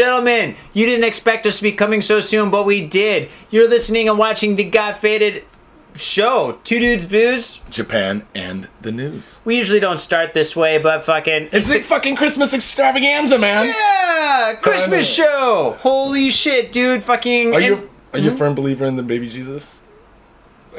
gentlemen, you didn't expect us to be coming so soon, but we did. You're listening and watching the Got Faded show. Two dudes booze. Japan and the news. We usually don't start this way, but fucking It's the fucking Christmas extravaganza, man. yeah, Christmas show. Holy shit, dude! Fucking. Are you are you a hmm? firm believer in the baby Jesus?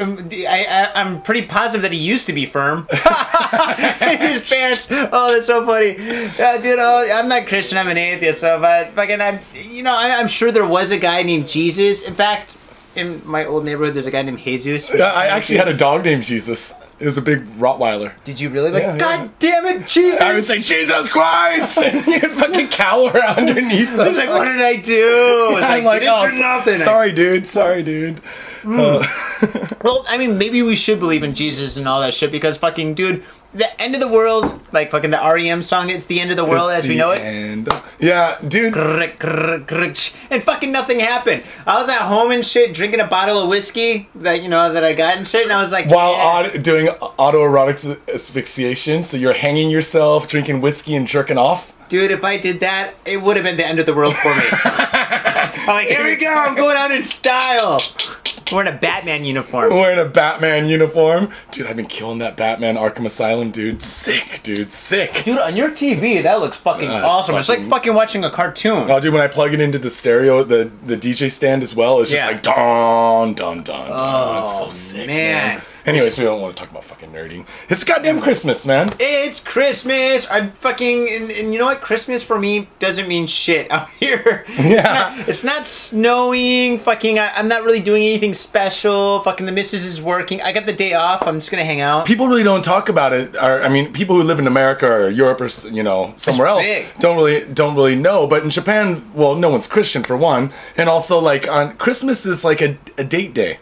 Um, I, I, I'm pretty positive that he used to be firm. His pants. Oh, that's so funny, uh, dude. Oh, I'm not Christian. I'm an atheist. So, but fucking, I'm. You know, I, I'm sure there was a guy named Jesus. In fact, in my old neighborhood, there's a guy named Jesus. Yeah, I actually had a dog named Jesus. It was a big Rottweiler. Did you really like? Yeah, yeah. God damn it, Jesus! I would say Jesus Christ, and you'd fucking cower underneath. I was like, what did I do? It's I'm like, you didn't oh, nothing. sorry, dude. Sorry, dude. Uh, Well, I mean, maybe we should believe in Jesus and all that shit because fucking, dude, the end of the world, like fucking the REM song, it's the end of the world it's as we know it. end. Yeah, dude. And fucking nothing happened. I was at home and shit, drinking a bottle of whiskey that you know that I got and shit, and I was like, While yeah. auto, doing autoerotic asphyxiation, so you're hanging yourself, drinking whiskey, and jerking off. dude, if I did that, it would have been the end of the world for me. I'm like, here we go, I'm going out in style. Wearing a Batman uniform. Wearing a Batman uniform. Dude, I've been killing that Batman Arkham Asylum, dude. Sick, dude. Sick. Dude, on your TV, that looks fucking That's awesome. It's like fucking- fucking watching a cartoon. Oh, dude, when I plug it into the stereo, the, the DJ stand as well, it's just Yeah. like dun dun dun dun. Oh, it's so sick, man. man. Anyways, we don't want to talk about fucking nerding. It's goddamn Christmas, man. It's Christmas. I'm fucking, and, and you know what? Christmas for me doesn't mean shit out here. It's Yeah. not, it's not snowing. Fucking, I, I'm not really doing anything special. Fucking, the missus is working. I got the day off. I'm just gonna hang out. People really don't talk about it. Or, I mean, people who live in America or Europe or you know somewhere else don't really don't really know. But in Japan, well, no one's Christian for one, and also like on Christmas is like a, a date day.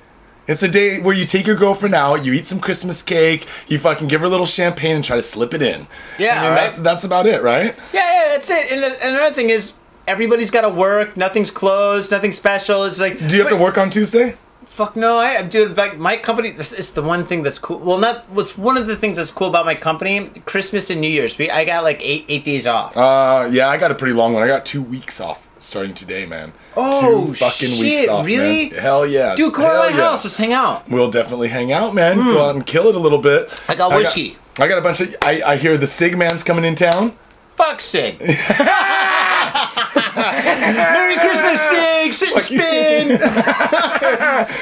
It's a day where you take your girlfriend out, you eat some Christmas cake, you fucking give her a little champagne and try to slip it in. Yeah, I mean, right. that's, that's about it, right? Yeah, yeah, that's it. And, the, and another thing is, everybody's got to work. Nothing's closed. Nothing special. It's like, Do you have to work on Tuesday? Fuck no, I dude. Like my company, this is the one thing that's cool. Well, not what's one of the things that's cool about my company. Christmas and New Year's, we I got like eight eight days off. Uh, yeah, I got a pretty long one. I got two weeks off starting today, man. Oh, two fucking shit, weeks off, really? man. Hell yeah, Dude, come Hell to my yeah. house. Let's hang out. We'll definitely hang out, man. Go hmm. out and kill it a little bit. I got whiskey. I got, a bunch of. I, I hear the Sig Man's coming in town. Fuck Sig. Merry Christmas, Sig. Sit and spin.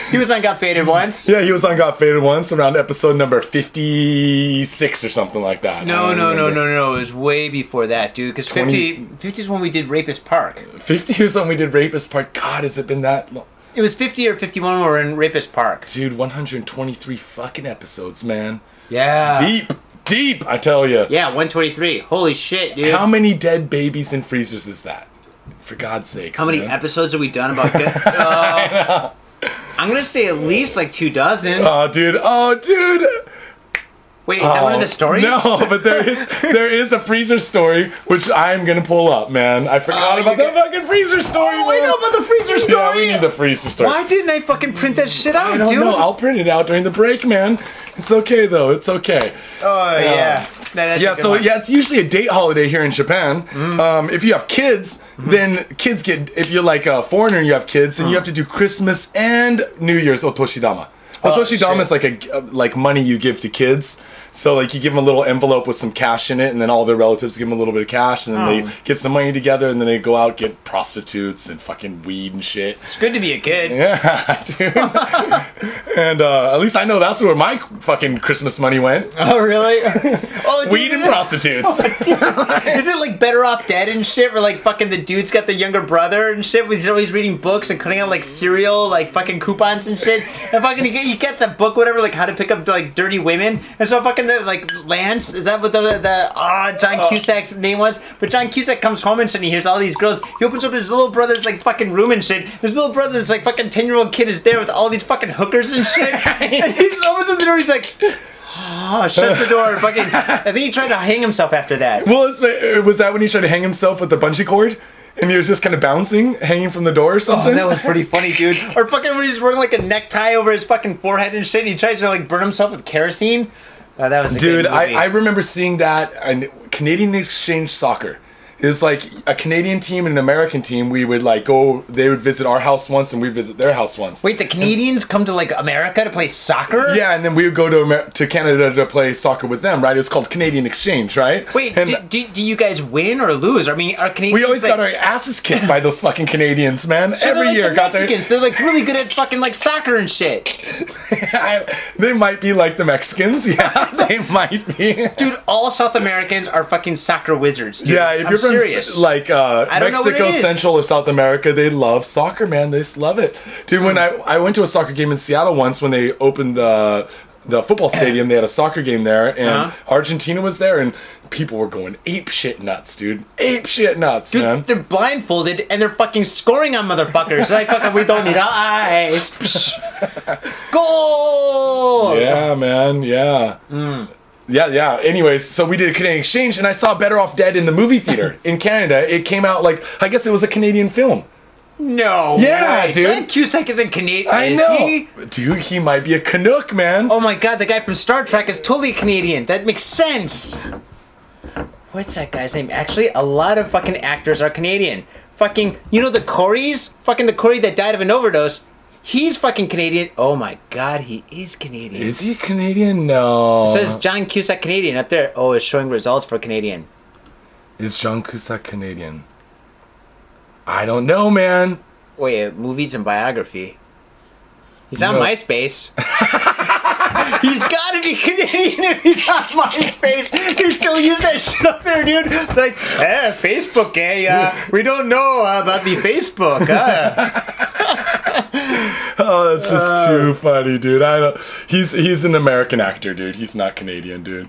he was on Got Faded once. Yeah, he was on Got Faded once around episode number fifty-six or something like that. I No, don't no, no, no, no. It was way before that, dude. Because 20 50, 50 is when we did Rapist Park. Fifty was when we did Rapist Park. God, has it been that long? It was 50 or 51 when we were in Rapist Park. Dude, one hundred twenty-three fucking episodes, man. Yeah. Deep, deep. I tell you. Yeah, 123. Holy shit, dude. How many dead babies in freezers is that? For God's sake. How many man. episodes have we done about good? Uh, I'm gonna say at least like two dozen. Oh, dude. Oh, dude. Wait, is that one of Oh, the stories? No, but there is there is a freezer story which I'm gonna pull up, man. I forgot Oh, about that fucking freezer story. Oh, I know about the freezer story. Yeah, we need the freezer story. Why didn't I fucking print that shit out, I don't dude? know. I'll print it out during the break, man. It's okay though. It's okay. oh yeah. No, Yeah, so one. yeah, it's usually a date holiday here in Japan. Mm-hmm. Um, if you have kids, then kids get. If you're like a foreigner and you have kids, then you Mm. have to do Christmas and New Year's otoshidama. Otoshidama Oh, is like a like money you give to kids. So like you give them a little envelope with some cash in it, and then all their relatives give them a little bit of cash, and then Oh. they get some money together, and then they go out get prostitutes and fucking weed and shit. It's good to be a kid. Yeah, dude. and uh, at least I know that's where my fucking Christmas money went. Oh really? oh, dude, Weed and it- prostitutes. Is it like Better Off Dead and shit? Where like fucking the dude's got the younger brother and shit. He's always reading books and cutting out like cereal, like fucking coupons and shit. And fucking you get, you get the book, whatever, like how to pick up like dirty women. And so fucking like Lance is that what the the ah John Cusack's name was? But John Cusack comes home and shit. And he hears all these girls. He opens up his little brother's like fucking room and shit. His little brother's like fucking ten year old kid is there with all these fucking hookers and shit. and he just opens up the door. He's like. Oh, shuts the door. Fucking. I think he tried to hang himself after that. Well, uh, was that when he tried to hang himself with the bungee cord? And he was just kind of bouncing, hanging from the door or something? Oh, that was pretty funny, dude. Or fucking when he's wearing like a necktie over his fucking forehead and shit. And he tries to like burn himself with kerosene. Uh, that was a Dude, I. I remember seeing that, and Canadian exchange soccer. Was like a Canadian team and an American team. We would like go. They would visit our house once, and we'd visit their house once. Wait, the Canadians come to like America to play soccer? Yeah, and then we would go to Amer- to Canada to play soccer with them. Right? It was called Canadian exchange. Right? Wait, And do, do, do you guys win or lose? I mean, are Canadians we always like, got our asses kicked by those fucking Canadians, man. so Every like year, the got their. Mexicans. They're like really good at fucking like soccer and shit. they might be like the Mexicans. Yeah, they might be. Dude, all South Americans are fucking soccer wizards. Dude. Yeah, if I'm you're from serious. like uh, I don't know what Mexico. Central, or South America, they love soccer, man. They just love it, dude. When I I went to a soccer game in Seattle once when they opened the the football stadium, they had a soccer game there, and Uh-huh. Argentina was there, and people were going ape shit nuts, dude. Ape shit nuts, Dude, man. they're blindfolded and they're fucking scoring on motherfuckers. Like, fucking, we don't need eyes. Psh. Goal! Yeah, man. Yeah. Mm. Yeah, yeah. Anyways, so we did a Canadian exchange, and I saw Better Off Dead in the movie theater in Canada. It came out like I guess it was a Canadian film. No Yeah, way. dude. John Cusack isn't Canadian. I is know, he? dude. He might be a Canuck, man. Oh my god, the guy from Star Trek is totally Canadian. That makes sense. What's that guy's name? Actually, a lot of fucking actors are Canadian. Fucking, you know the Corys? Fucking the Corey that died of an overdose. He's fucking Canadian. Oh my god, he is Canadian. Is he Canadian? No. It says John Cusack Canadian up there. Oh, it's showing results for Canadian. Is John Cusack Canadian? I don't know, man. Wait, movies and biography. He's on. MySpace. he's gotta be Canadian if he's on MySpace. They still use that shit up there, dude. Like, eh, Facebook, eh? Uh, we don't know about the Facebook. Uh. Oh, that's just too funny, dude. I don't. He's he's an American actor, dude. He's not Canadian, dude.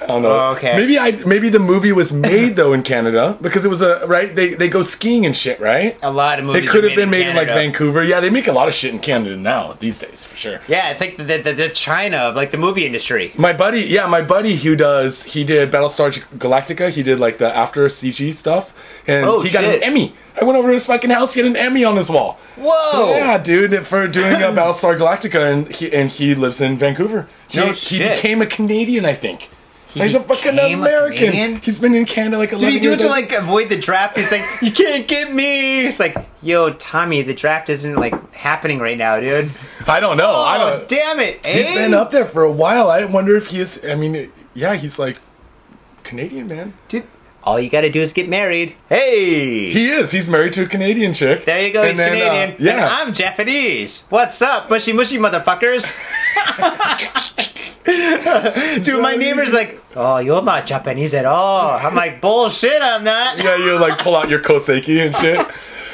I don't know. Oh, okay. Maybe I maybe the movie was made though in Canada because it was a right. They they go skiing and shit, right? A lot of movies. It could have been made in like Vancouver. Yeah, they make a lot of shit in Canada now these days for sure. Yeah, it's like the, the, the China of like the movie industry. My buddy, yeah, my buddy who does, he did Battlestar Galactica. He did like the after CG stuff, and Oh, he got an Emmy. I went over to his fucking house, he had an Emmy on his wall. Whoa! Yeah, dude, for doing uh, Battlestar Galactica, and he and he lives in Vancouver. He, No he shit. became a Canadian, I think. He He's a fucking became a American. He's been in Canada like a. Did eleven he do it to like avoid the draft? He's like, you can't get me. It's like, yo, Tommy, the draft isn't like happening right now, dude. I don't know. I Oh, don't. damn it! He's eh? been up there for a while. I wonder if he is. I mean, yeah, he's like Canadian, man. Dude, all you gotta do is get married. Hey! He is. He's married to a Canadian chick. there you go, And he's then, uh, Canadian. And yeah. I'm Japanese. What's up, mushy mushy motherfuckers? Dude, my neighbor's like, oh, you're not Japanese at all. I'm like, bullshit, I'm not. yeah, you like pull out your koseki and shit.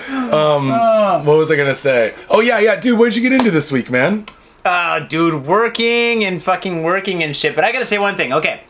Um, Oh. what was I gonna say? Oh yeah, yeah, dude. What did you get into this week, man? Uh, dude, working and fucking working and shit. But I gotta say one thing, okay.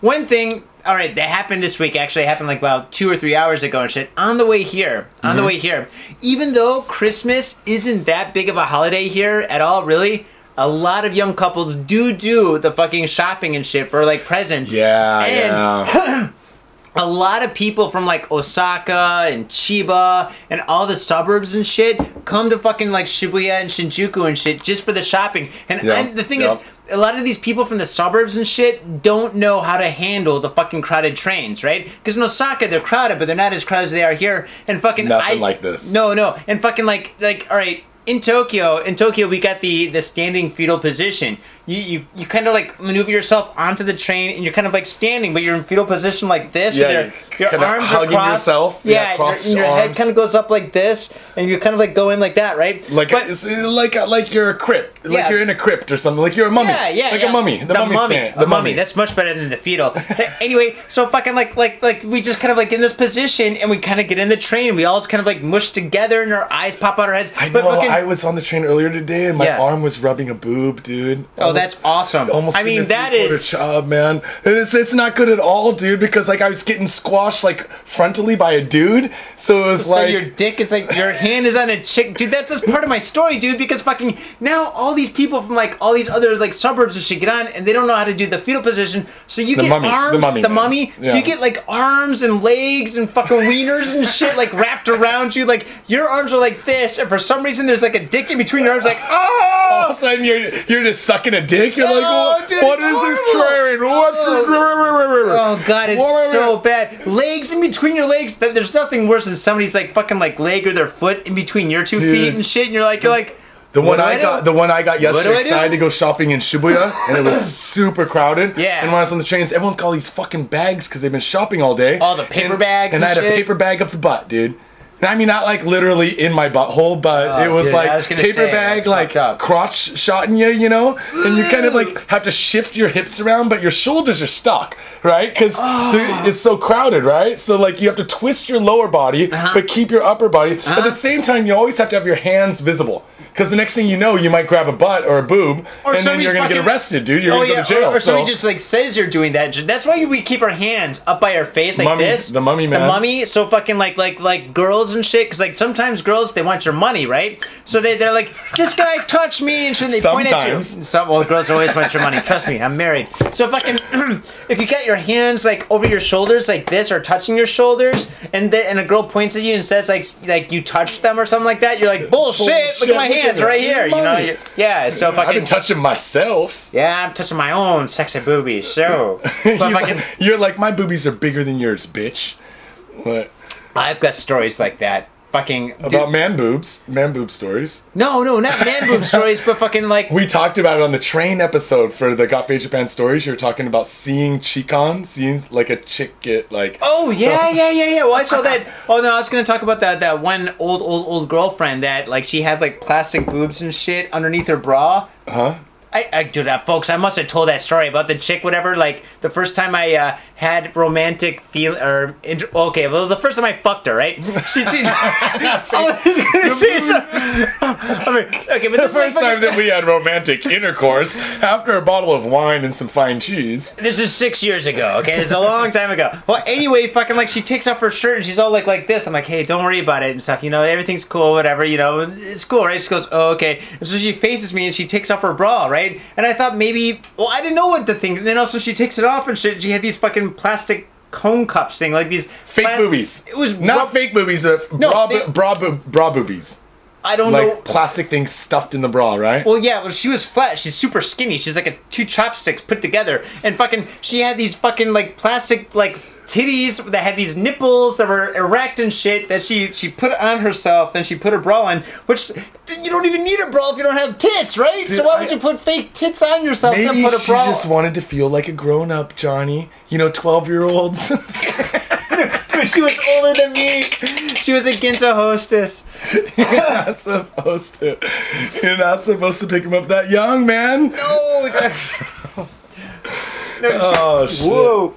One thing, alright, that happened this week, actually happened like about two or three hours ago and shit. On the way here, on Mm-hmm. the way here, even though Christmas isn't that big of a holiday here at all, really, a lot of young couples do do the fucking shopping and shit for like presents. Yeah, And yeah. a lot of people from like Osaka and Chiba and all the suburbs and shit come to fucking like Shibuya and Shinjuku and shit just for the shopping. And, Yeah, and the thing yeah. is, a lot of these people from the suburbs and shit don't know how to handle the fucking crowded trains, right? Because in Osaka they're crowded, but they're not as crowded as they are here. And fucking Nothing I- like this. No, no, and fucking like like all right. In Tokyo, in Tokyo, we got the the standing fetal position. You you, you kind of like maneuver yourself onto the train, and you're kind of like standing, but you're in fetal position like this. Yeah, your, your arms hugging are crossed. yourself. Yeah, Yeah, your, your head kind of goes up like this, and you're kind of like go in like that, right? Like but, like uh, like you're a crypt, like Yeah. you're in a crypt or something. Like you're a mummy. Yeah, yeah, like yeah. a mummy. The, mummy. stand- the mummy. That's much better than the fetal. anyway, so fucking like like like we just kind of like in this position, and we kind of get in the train. And we all just kind of like mush together, and our eyes pop out our heads. I but know. fucking, I was on the train earlier today, and my arm was rubbing a boob, dude. oh, oh that's awesome. almost. I mean, getting a that three-quarter is. job, man. And It's it's not good at all, dude. Because like I was getting squashed like frontally by a dude, so it was So like your dick is like your hand is on a chick, dude. That's just part of my story, dude. Because fucking now all these people from like all these other like suburbs and shit get on, and they don't know how to do the fetal position. So you The get mummy, arms, the mummy mummy. man. So you get like arms and legs and fucking wieners and shit like wrapped around you. Like your arms are like this, and for some reason there's like a dick in between your arms. Like oh, all oh, of a oh! sudden you're you're just sucking a dick. You're like, Oh, dude, what it's is this train? What's Oh. this? Oh god, it's Whoa, so wait. bad. Legs in between your legs. That There's nothing worse than somebody's like fucking like leg or their foot in between your two Dude. feet and shit. And you're like, you're like, The one I, I got, the one I got do yesterday, I 'cause I, do? had to go shopping in Shibuya, and it was super crowded. Yeah. And when I was on the trains, everyone's got all these fucking bags because they've been shopping all day. All the paper and, bags and, and I had shit? a paper bag up the butt, dude. I mean, not like literally in my butthole, but Oh, it was dude, like was paper say, bag, like crotch shotting you, you know, and you kind of like have to shift your hips around, but your shoulders are stuck, right? Because Oh. it's so crowded, right? So like you have to twist your lower body, Uh-huh. but keep your upper body. At the same time, you always have to have your hands visible. Because the next thing you know, you might grab a butt or a boob, and then you're gonna get arrested, dude. You're oh gonna yeah, go to jail. or, or somebody just like says you're doing that. That's why we keep our hands up by our face like Mummy- this. the mummy man. The mummy. So fucking like like like girls and shit. Because like sometimes girls they want your money, right? So they they're like, this guy touched me and shit. They point at you. Sometimes. Some well, girls always want your money. Trust me, I'm married. So fucking, if you get your hands like over your shoulders like this or touching your shoulders, and the, and a girl points at you and says like like you touched them or something like that, you're like bullshit. Look at my hands it. right here. You know. Yeah. So I've fucking. been touching myself. yeah, I'm touching my own sexy boobies. So, but He's fucking, like, you're like, my boobies are bigger than yours, bitch. What? I've got stories like that. Fucking dude- About man boobs, man boob stories. no, no, not man boob stories, but fucking like We talked about it on the train episode for the Got Faded Japan stories. You were talking about seeing chikan, seeing like a chick get like. Oh yeah, yeah, yeah, yeah. Well, I saw that. Oh no, I was gonna talk about that that one old, old, old girlfriend that like she had like plastic boobs and shit underneath her bra. Huh? I, I do that, folks. I must have told that story about the chick, whatever. Like the first time I uh, had romantic feel or inter- okay, well, the first time I fucked her, right? She, she. I was gonna say so- I mean, okay, but The this first time that we had romantic intercourse after a bottle of wine and some fine cheese. This is six years ago, okay? It's a long time ago. Well, anyway, fucking like she takes off her shirt and she's all like like this. I'm like, hey, don't worry about it and stuff. You know, everything's cool, whatever. You know, it's cool, right? She goes, oh, okay. And so she faces me and she takes off her bra, right? And I thought maybe, well, I didn't know what to think. And then also she takes it off and shit. She had these fucking plastic cone cups thing, like these Fake pla- boobies. It was not fake boobies, uh, No, bra, they- bra, bra, bra boobies. I don't Like know. plastic things stuffed in the bra, right? Well, yeah, well, she was flat. She's super skinny. She's like a two chopsticks put together, and fucking, she had these fucking like plastic like titties that had these nipples that were erect and shit that she she put on herself. Then she put her bra on, which you don't even need a bra if you don't have tits, right? so Dude, why would you put fake tits on yourself and Maybe then put a she bra? just wanted to feel like a grown up, Johnny. You know, 12 year olds. She was older than me. She was a Ginza hostess. You're not supposed to. You're not supposed to pick him up that young, man. No. no Oh, shit. Whoa.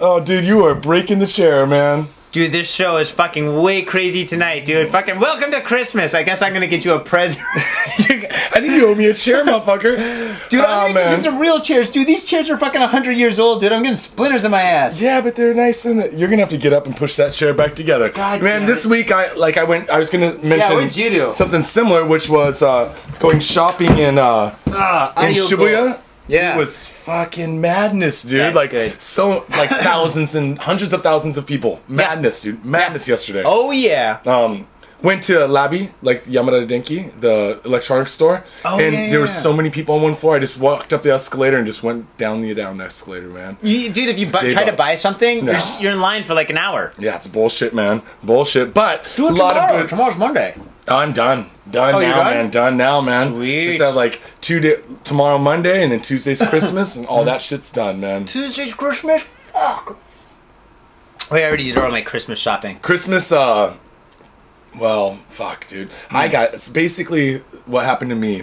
Oh, dude, you are breaking the chair, man. Dude, this show is fucking way crazy tonight, dude. Fucking welcome to Christmas. I guess I'm gonna get you a present. I think you owe me a chair, motherfucker. Dude, oh, I'm gonna get you some real chairs. Dude, these chairs are fucking 100 years old, dude. I'm getting splinters in my ass. Yeah, but they're nice and you're gonna have to get up and push that chair back together. God Man, this it. week I like I went I was gonna mention do? something similar, which was uh, going shopping in uh, Ah, in Shibuya. gold. Yeah. It was fucking madness, dude. That's like good. so like thousands and hundreds of thousands of people. Madness, dude. Madness yesterday. Oh, yeah. Um went to Labi, like Yamada Denki, the electronics store. Oh, and yeah, there were yeah. so many people on one floor. I just walked up the escalator and just went down the down escalator, man. You, dude, if you bu- try to buy something, No. you're, s- you're in line for like an hour. Yeah, it's bullshit, man. Bullshit. But Do it a lot tomorrow. of good. Tomorrow's Monday. I'm done. Done Oh, now, done? man. Done now, man. Sweet. It's have like two day tomorrow Monday and then Tuesday's Christmas and all that shit's done, man. Tuesday's Christmas. Fuck. Oh, yeah, I already did all my Christmas shopping. Christmas, uh, well, fuck, dude. Hmm. I got it's basically what happened to me.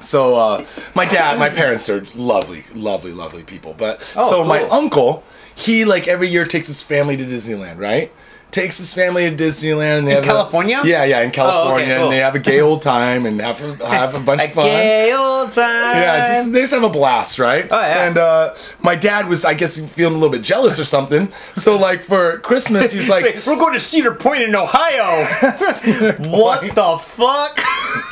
So, uh, my dad, my parents are lovely, lovely, lovely people. But Oh, so my cool. uncle, he like every year takes his family to Disneyland, right? Takes his family to Disneyland. And they In have a- California? yeah, yeah, in California, cool. and they have a gay old time and have a, have a bunch A of fun. gay old time. Yeah, just, they just have a blast, right? Oh, yeah. And uh, my dad was, I guess, feeling a little bit jealous or something. So, like for Christmas, he's like, Wait, we're going to Cedar Point in Ohio. what the fuck?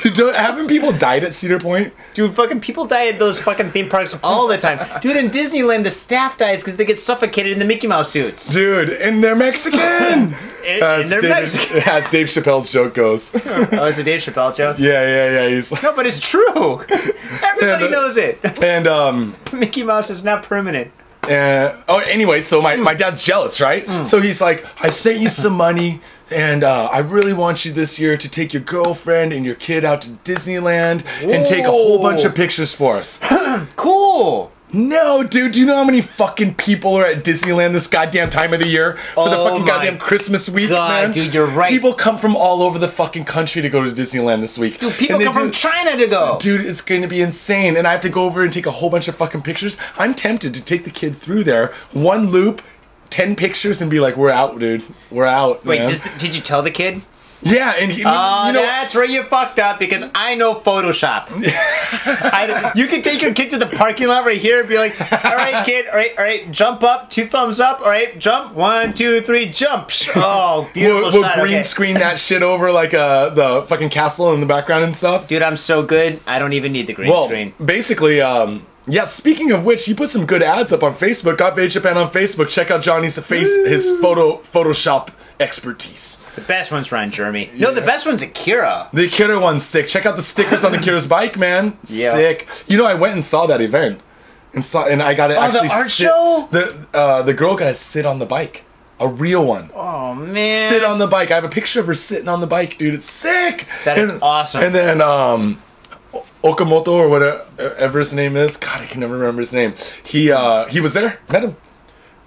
Dude, haven't people died at Cedar Point? Dude, fucking people die at those fucking theme parks all the time. Dude, in Disneyland, the staff dies because they get suffocated in the Mickey Mouse suits. Dude, and they're Mexican. And- As and they're David- Mexican. As Dave Chappelle's joke goes. Oh, it's a Dave Chappelle joke? yeah, yeah. Yeah. He's like, No, but it's true. Everybody the- knows it. and um Mickey Mouse is not permanent. Uh, oh, anyway, so my, my dad's jealous, right? So he's like, I sent you some money, and uh, I really want you this year to take your girlfriend and your kid out to Disneyland and take a whole bunch of pictures for us. Cool. No, dude, do you know how many fucking people are at Disneyland this goddamn time of the year for the Oh fucking my goddamn Christmas week, God, man? dude, you're right. People come from all over the fucking country to go to Disneyland this week. Dude, people come from do- China to go. Dude, it's going to be insane. And I have to go over and take a whole bunch of fucking pictures. I'm tempted to take the kid through there, one loop, 10 pictures, and be like, we're out, dude. We're out. Wait, man." just, did you tell the kid? yeah, and he, Oh, you know, that's where you fucked up because I know Photoshop. I, you can take your kid to the parking lot right here and be like, all right, kid, all right, all right, jump up, two thumbs up, all right, jump, one, two, three, jump. Oh, beautiful we'll, we'll green okay. screen that shit over like uh, the fucking castle in the background and stuff. Dude, I'm so good, I don't even need the green well, screen. basically, um, yeah. Speaking of which, you put some good ads up on Facebook. Got Faded Japan on Facebook. Check out Johnny's face, his photo Photoshop expertise. The best one's Ron Jeremy. No, the best one's Akira. The Akira one's sick. Check out the stickers on Akira's bike, man. Yeah. Sick. You know, I went and saw that event, and saw, and I got to Oh, the actually art sit- show? The uh, the girl got to sit on the bike, a real one. Oh, man. Sit on the bike. I have a picture of her sitting on the bike, dude. It's sick. That is And- awesome. And then um, Okamoto or whatever his name is. God, I can never remember his name. He uh, he was there. Met him.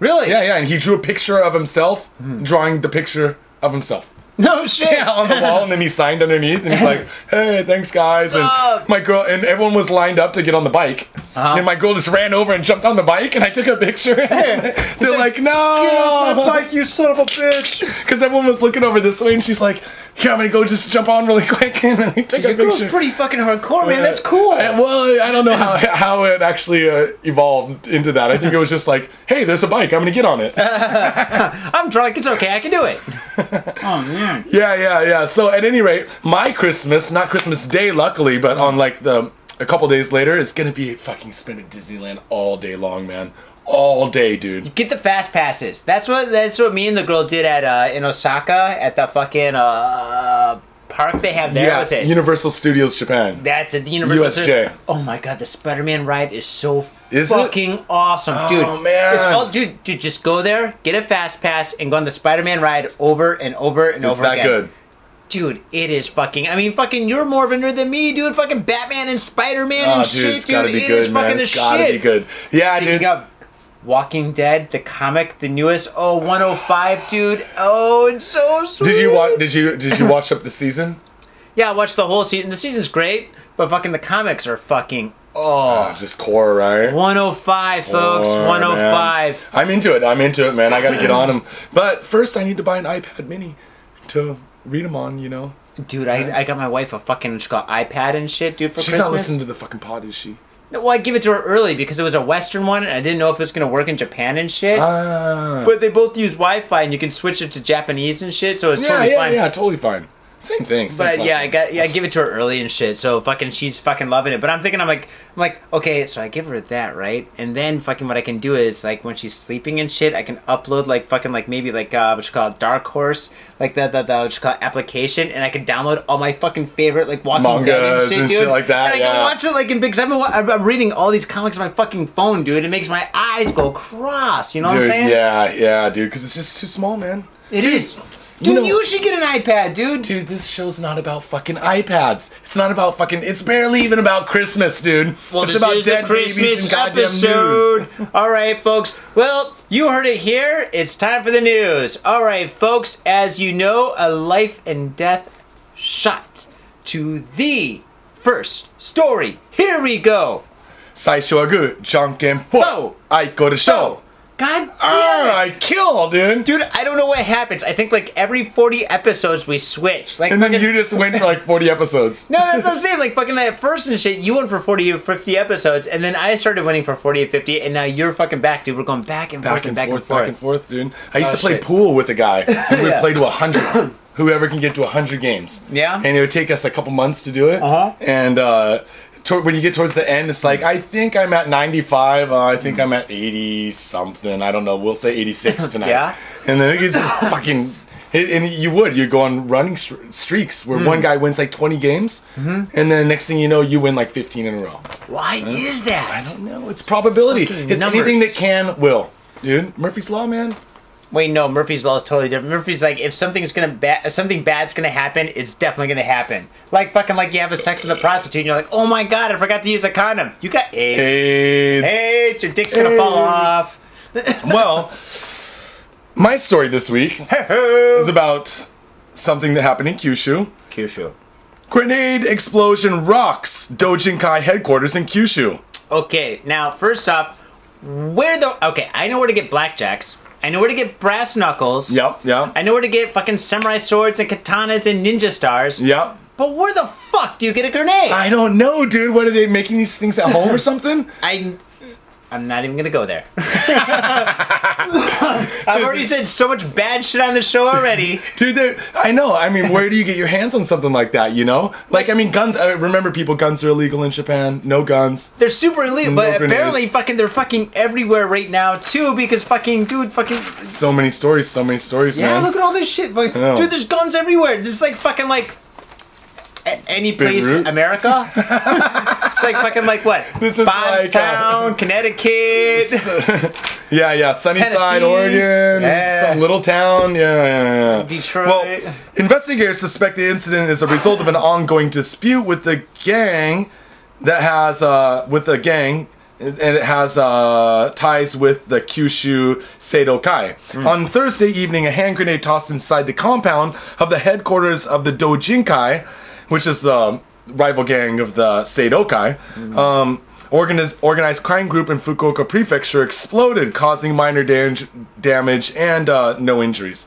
Really? Yeah, yeah. And he drew a picture of himself, Hmm. drawing the picture of himself. No shit. Yeah, on the wall, and then he signed underneath, and he's like, "Hey, thanks, guys." And my girl and everyone was lined up to get on the bike, Uh-huh. and my girl just ran over and jumped on the bike, and I took a picture. And They're like, "No, Get off my bike, you son of a bitch. because everyone was looking over this way, and she's like, "Here, I'm gonna go just jump on really quick and I took Your a girl's picture." pretty fucking hardcore, man. That's cool. Uh, well, I don't know how how it actually uh, evolved into that. I think it was just like, "Hey, there's a bike. I'm gonna get on it." I'm drunk. It's okay. I can do it. oh man. Yeah, yeah, yeah. So at any rate, my Christmas, not Christmas Day, luckily, but on like the a couple days later, is gonna be fucking spend at Disneyland all day long, man. All day, dude. Get the fast passes. That's what that's what me and the girl did at uh, in Osaka at the fucking uh, park they have there. yeah, it? Universal Studios Japan. That's at the Universal. USJ. Oh my god, the Spider-Man ride is so Is it? fucking awesome, dude. Oh, man. it's all, dude, dude, just go there, get a fast pass, and go on the Spider-Man ride over and over and It's over that again. good. Dude, it is fucking. I mean, fucking, you're more of a nerd than me, dude. Fucking Batman and Spider-Man Oh, and dude, shit, it's dude. It good, is fucking man. the It's gotta shit. be good. Yeah, Speaking dude. of Walking Dead, the comic, the newest, oh, 105, dude. Oh, it's so sweet. Did you watch? Did you did you watch up the season? Yeah, I watched the whole season. The season's great, but fucking the comics are fucking. Oh. Oh, just core, right? 105, folks. Core, 105. man. Oh I'm into it. I'm into it, man. I gotta get on them. But first, I need to buy an iPad Mini to read them on. You know, Dude, I, I got my wife a fucking she got iPad and shit, dude, for she's Christmas. not listening to the fucking pod, is she? No, well, I give it to her early because it was a Western one, and I didn't know if it was gonna work in Japan and shit. Ah. but they both use Wi-Fi, and you can switch it to Japanese and shit, so it's yeah, totally yeah, fine. yeah, totally fine. Same thing. same But I, yeah, I got yeah, I give it to her early and shit. So fucking, she's fucking loving it. But I'm thinking, I'm like, I'm like, okay, so I give her that, right? And then fucking, what I can do is like when she's sleeping and shit, I can upload like fucking like maybe like uh, what you call it, Dark Horse, like that that that what you call it, application, and I can download all my fucking favorite like Walking Dead and Mangas shit, and dude. shit like that, And I yeah. can watch it like in big. Cause I've been, wa- I'm I'm reading all these comics on my fucking phone, dude. It makes my eyes go cross. You know what I'm Dude, saying? yeah, yeah, dude, because it's just too small, man. it is. you Dude, you, know- should get an iPad, dude. Dude, this show's not about fucking iPads. It's not about fucking. It's barely even about Christmas, dude. Well, it's this about is dead a babies Christmas and goddamn episode. news. All right, folks. Well, you heard it here. It's time for the news. All right, folks. As you know, a life and death shot to the first story. Here we go. 最初はグー、じゃんけんぽい Go.。I go to show. God damn Ah, it. I kill, dude. Dude, I don't know what happens. I think like every 40 episodes we switch. Like And then fucking- you just went for like 40 episodes. No, that's what I'm saying. Like fucking at first and shit, you went for 40 or 50 episodes, and then I started winning for 40 or 50, and now you're fucking back, dude. We're going back and forth Back and back forth, and forth. back and forth, dude. I used Oh, to play shit. pool with a guy, and we'd Yeah. play to 100. whoever can get to 100 games. Yeah. And it would take us a couple months to do it. Uh-huh. And uh, to- when you get towards the end, it's like, I think I'm at 95. Uh, I think I'm at 80 something. I don't know. We'll say 86 tonight. Yeah. And then it gets fucking. it- And you would you go on running streaks where Hmm. one guy wins like 20 games, Mm-hmm. and then next thing you know, you win like 15 in a row. Why is that? I don't know. It's probability. Fucking it's numbers. anything that can will. Dude, Murphy's law, man. Wait, no. Murphy's law is totally different. Murphy's like, if something's gonna ba- if something bad's gonna happen, it's definitely gonna happen. Like fucking like you have a sex with a prostitute, and you're like, oh my god, I forgot to use a condom. You got AIDS. AIDS. AIDS. Your dick's gonna fall off. Well, my story this week is about something that happened in Kyushu. Kyushu. Grenade explosion rocks Dojinkai headquarters in Kyushu. Okay, now first off, where the okay? I know where to get blackjacks. I know where to get brass knuckles. Yep, yep, I know where to get fucking samurai swords and katanas and ninja stars. yep. But where the fuck do you get a grenade? I don't know, dude. What are they making these things at home or something? I I'm not even gonna go there. I've already said so much bad shit on the show already. Dude, they're- I know. I mean, where do you get your hands on something like that? You know, like I mean, guns. I remember, people, guns are illegal in Japan. No guns. They're super illegal, No but grenades. apparently fucking they're fucking everywhere right now too because fucking dude fucking So many stories. So many stories, Yeah, man. look at all this shit. Like, dude, there's guns everywhere. This is like fucking like any place Beirut? America. it's like fucking like what? This is like, Bobstown, uh, Connecticut. yeah, yeah. Sunnyside, Tennessee. Oregon, Yeah. some little town. Yeah, yeah, yeah. Detroit. Well, investigators suspect the incident is a result of an ongoing dispute with the gang that has uh, with the gang. And it has uh, ties with the Kyushu Seido Kai. On Thursday evening, a hand grenade tossed inside the compound of the headquarters of the Dojinkai, which is the rival gang of the Seido Kai, um, organiz- organized crime group in Fukuoka Prefecture, exploded, causing minor damage, damage and uh, no injuries.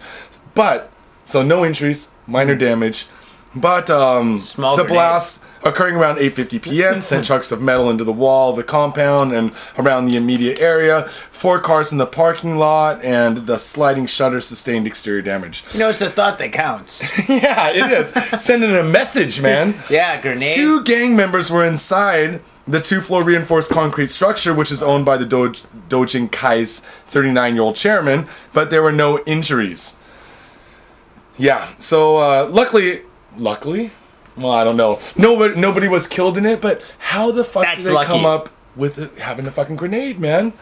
But so no injuries, minor damage, but um, Small the blast occurring around 8:50 p.m. sent chunks of metal into the wall of the compound and around the immediate area. Four cars in the parking lot and the sliding shutter sustained exterior damage. you know, it's the thought that counts. yeah, it is sending a message, man. Yeah, grenade. Two gang members were inside the two-floor reinforced concrete structure, which is owned by the Doj- Dojin Kai's 39-year-old chairman, but there were no injuries. Yeah, so uh, luckily, luckily, well, I don't know. Nobody, nobody was killed in it, but how the fuck That's did they lucky. come up with it, having a fucking grenade, man?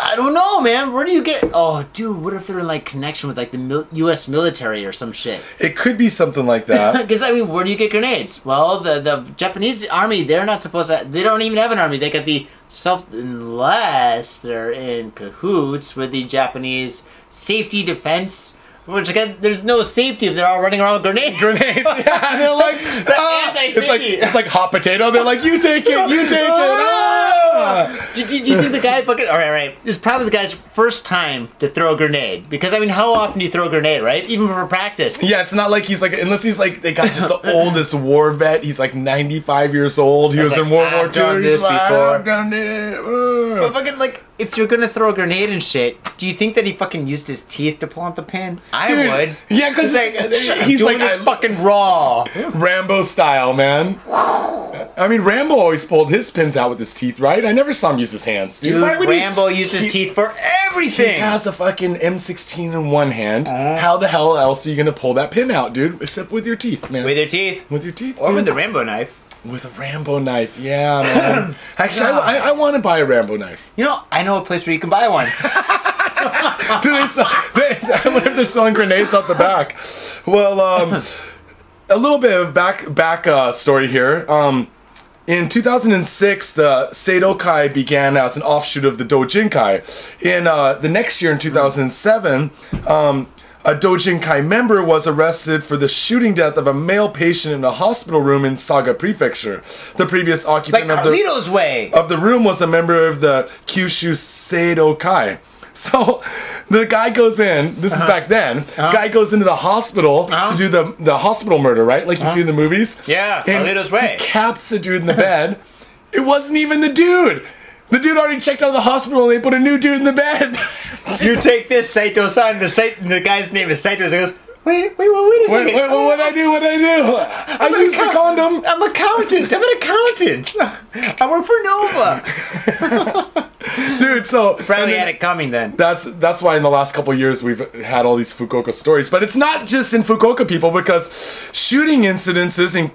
I don't know, man. Where do you get? Oh, dude, what if they're in like connection with like the mil- U.S. military or some shit? It could be something like that. Because I mean, where do you get grenades? Well, the the Japanese army, they're not supposed to. They don't even have an army. They got the self unless they're in cahoots with the Japanese safety defense. Which again, there's no safety if they're all running around with grenades. grenades. Yeah, they're like, ah! it's like it's like hot potato. They're like, you take it, you take it. Ah! Do, do, do you think the guy fucking? All right, all right. This is probably the guy's first time to throw a grenade because I mean, how often do you throw a grenade, right? Even for practice. Yeah, it's not like he's like unless he's like they got just the oldest war vet. He's like 95 years old. He was like, in World War "I've done II. this before." I've done it. But fucking like, if you're gonna throw a grenade and shit, do you think that he fucking used his teeth to pull out the pin? I Dude, would. Yeah, because He's like, he's he's like doing this I- fucking raw. Rambo style, man. I mean, Rambo always pulled his pins out with his teeth, right? I never saw him use his hands. Dude, Dude, why would he- Rambo uses he- teeth for everything. He has a fucking M16 in one hand. Uh-huh. How the hell else are you gonna pull that pin out, dude? Except with your teeth, man. with your teeth. With your teeth, Or with the man. Rambo knife. With a Rambo knife. Yeah, man. Actually, I, I, I want to buy a Rambo knife. You know, I know a place where you can buy one. Do they sell? They, I wonder if they're selling grenades out the back. Well, um, a little bit of back back uh, story here. Um, in 2006, the Seido Kai began as an offshoot of the Dojinkai. In uh, the next year, in 2007, um, a Dojinkai member was arrested for the shooting death of a male patient in a hospital room in Saga Prefecture. The previous like occupant of the way. of the room was a member of the Kyushu Seido Kai. So the guy goes in. This is uh-huh. back then. Uh-huh. Guy goes into the hospital Uh-huh. to do the the hospital murder, right? Like you uh-huh. see in the movies. Yeah, And Carlito's way. He caps a dude in the bed. it wasn't even the dude. The dude already checked out of the hospital and they put a new dude in the bed. You take this, Saito-san. The, Sai- the guy's name is Saito. He goes, Wait, wait, wait, wait a second. wait, wait, what I do? What I do? I an used the account- condom. I'm accountant. I'm an accountant. I work for Nova. Dude, so Probably and had it coming then. That's that's why in the last couple years we've had all these Fukuoka stories. But it's not just in Fukuoka, people, because shooting incidences in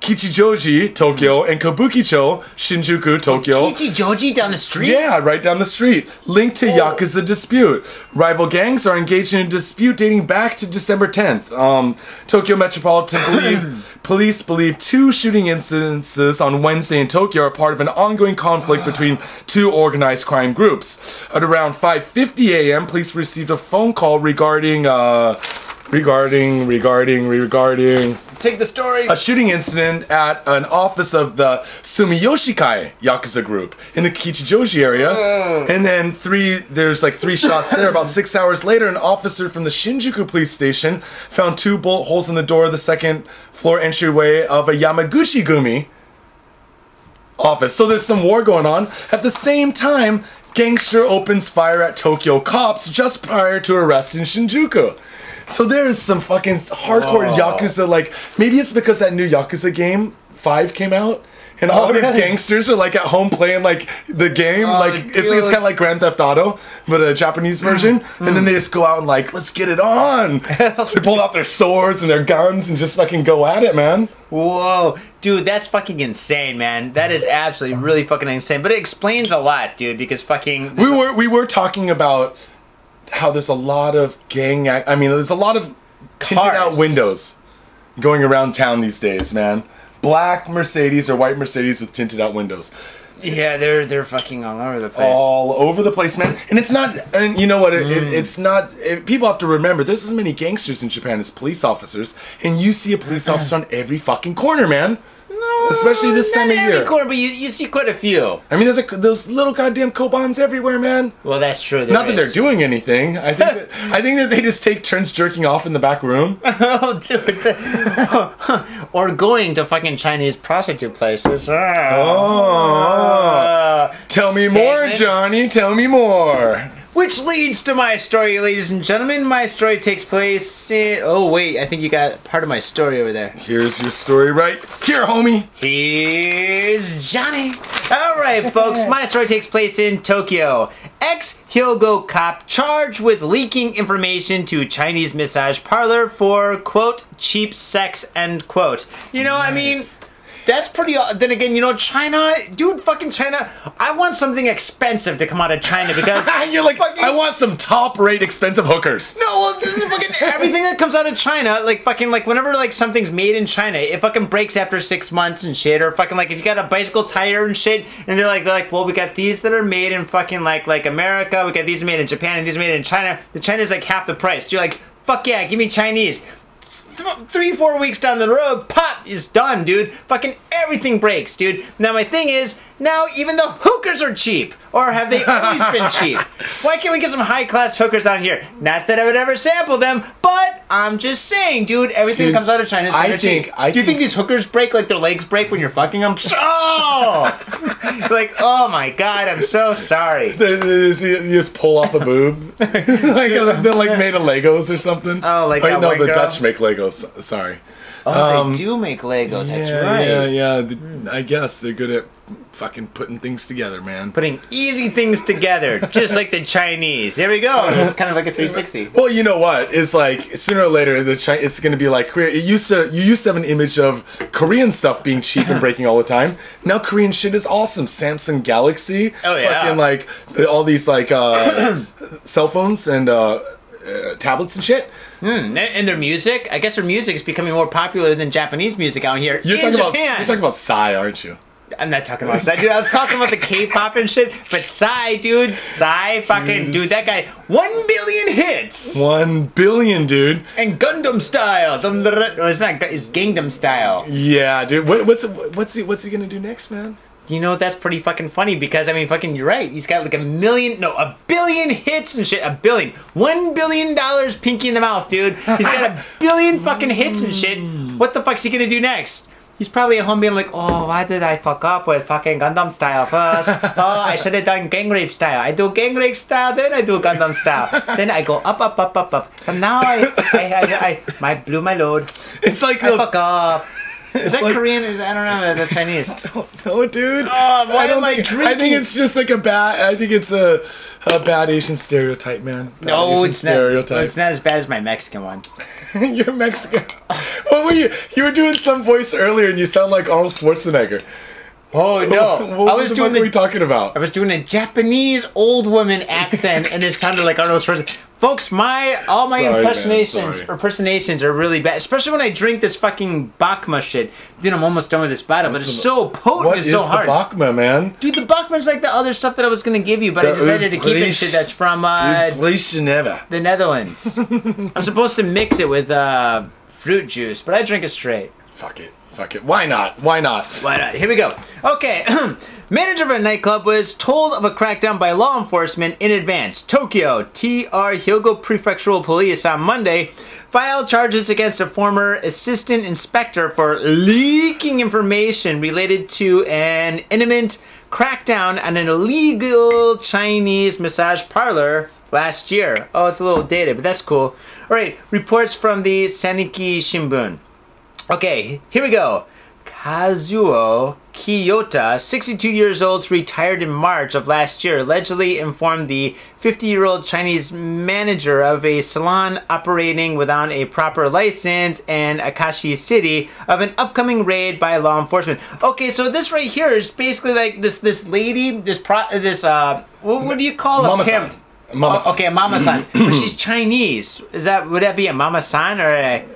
Kichijoji, Tokyo, and Kabukicho, Shinjuku, Tokyo. Kichi Joji down the street? Yeah, right down the street. Linked to Yakuza dispute. Rival gangs are engaged in a dispute dating back to December 10th. Um, Tokyo Metropolitan believe, Police believe two shooting incidences on Wednesday in Tokyo are part of an ongoing conflict between two organized crime groups. At around 5:50 a.m., police received a phone call regarding uh, regarding regarding regarding Take the story. a shooting incident at an office of the Sumiyoshikai Yakuza group in the Kichijoji area. Mm. And then three, there's like three shots there. About six hours later, an officer from the Shinjuku police station found two bullet holes in the door of the second floor entryway of a Yamaguchi Gumi office. So there's some war going on. At the same time, gangster opens fire at Tokyo cops just prior to arresting Shinjuku. So there's some fucking hardcore Oh. Yakuza, like, maybe it's because that new Yakuza game, 5 came out. And all Oh, these gangsters are like at home playing like the game, Oh, like it's, it's kind of like Grand Theft Auto, but a Japanese version. Mm. And then they just go out and like, let's get it on. they pull out their swords and their guns and just fucking go at it, man. Whoa, dude, that's fucking insane, man. That is absolutely really fucking insane. But it explains a lot, dude, because fucking we were we were talking about how there's a lot of gang ac- I mean there's a lot of tinted out windows going around town these days, man. Black Mercedes or white Mercedes with tinted out windows. yeah, they're they're fucking all over the place. All over the place, man. And it's not and you know what it, Mm. it, it's not it, people have to remember there's as many gangsters in Japan as police officers and you see a police officer on every fucking corner, man. No, especially this time of year. corner, but you, you see quite a few. I mean there's a, those little goddamn Kobans everywhere, man. Well, that's true. Not that they're doing anything. I think that, I think that they just take turns jerking off in the back room. oh, dude. or going to fucking Chinese prostitute places. Ah. Oh. Ah. Tell me more, Johnny. Tell me more. Which leads to my story, ladies and gentlemen. My story takes place in. Oh, wait, I think you got part of my story over there. Here's your story right here, homie. Here's Johnny. All right, folks. My story takes place in Tokyo. Ex Hyogo cop charged with leaking information to Chinese massage parlor for quote cheap sex end quote. You know, I mean. That's pretty. Then again, you know, China, dude, fucking China. I want something expensive to come out of China because You're like, Fucking- I want some top rate expensive hookers. No, well, fucking everything that comes out of China, like fucking like whenever like something's made in China, it fucking breaks after six months and shit, or fucking like if you got a bicycle tire and shit, and they're like they're like, well, we got these that are made in fucking like like America, we got these made in Japan, and these made in China. The China's like half the price. You're like, fuck yeah, give me Chinese. Th- Three, four weeks down the road, pop is done, dude. Fucking everything breaks, dude. Now my thing is, now even the hookers are cheap, or have they always been cheap? Why can't we get some high class hookers on here? Not that I would ever sample them, but I'm just saying, dude. Everything Dude, that comes out of China is I think- cheap. I Do you think think- these hookers break like their legs break when you're fucking them? Oh, like oh my god, I'm so sorry. They- they just- You just pull off a boob, like they're like made of Legos or something. Oh, like Wait, no, the girl? Dutch make Legos. Sorry. Oh, Um, they do make Legos. That's right. yeah, yeah. The- I guess they're good at fucking putting things together, man. Putting easy things together, just like the Chinese. There we go. It's kind of like a 360. Well, you know what? It's like sooner or later, the Chi- it's going to be like Korea. It used to you used to have an image of Korean stuff being cheap and breaking all the time. Now Korean shit is awesome. Samsung Galaxy, Oh, yeah. fucking like all these like uh, cell phones and uh, uh, tablets and shit. Hmm. And- And their music, I guess their music is becoming more popular than Japanese music out here You're in talking about Japan. you're talking about Psy, aren't you? I'm not talking about Psy, dude. I was talking about the K-pop and shit. But Psy, dude, Psy, fucking, Dude. dude, that guy, one billion hits. One billion, dude. And Gundam style. It's not. It's Gangnam style. Yeah, dude. What, what's what's he what's he gonna do next, man? You know that's pretty fucking funny because I mean, fucking, you're right. He's got like a million, no, a billion hits and shit. A billion, one billion dollars, pinky in the mouth, dude. He's got a billion fucking hits and shit. Mm. What the fuck's he gonna do next? He's probably at home being like, oh, why did I fuck up with fucking Gundam style first? oh, I should have done gang rape style. I do gang rape style, then I do Gundam style. then I go up, up, up, up, up. And now I, I, I, I, my blew my load. It's like I those. fuck up. Is that like- Korean? Is, I don't know. Is that Chinese? No, dude. Oh, why I am I think, I drinking? think it's just like a bad. I think it's a, a bad Asian stereotype, man. Bad No, Asian it's not. It's not as bad as my Mexican one. You're Mexican. What were you? You were doing some voice earlier, and you sound like Arnold Schwarzenegger. Oh no! what I was the doing were we talking about? I was doing a Japanese old woman accent, and it sounded like Arnold Schwarzenegger. Folks, my all my Sorry, impersonations or impersonations are really bad, especially when I drink this fucking Bokma shit. Dude, I'm almost done with this bottle, but it's the- so potent, What it's is so the. Bokma, man? Dude, the Bachman's like the other stuff that I was gonna give you, but I The decided to keep it. Shit, that's from uh, Geneva. the Netherlands. I'm supposed to mix it with uh, fruit juice, but I drink it straight. Fuck it. Fuck it. Why not? Why not? Why not? Here we go. Okay. Manager of a nightclub was told of a crackdown by law enforcement in advance. Tokyo TR Hyogo Prefectural Police on Monday filed charges against a former assistant inspector for leaking information related to an imminent crackdown on an illegal Chinese massage parlor last year. Oh, it's a little dated, but that's cool. All right, reports from the Sankei Shimbun. Okay, here we go. Kazuo Kiyota, 62 years old, retired in March of last year, allegedly informed the 50 year old Chinese manager of a salon operating without a proper license in Akashi City of an upcoming raid by law enforcement. Okay, so this right here is basically like this this lady, this pro, this uh, what, what do you call a Mama-san. pimp? Mama-san. Oh, okay, Mama San. she's Chinese. Is that would that be a Mama San or a?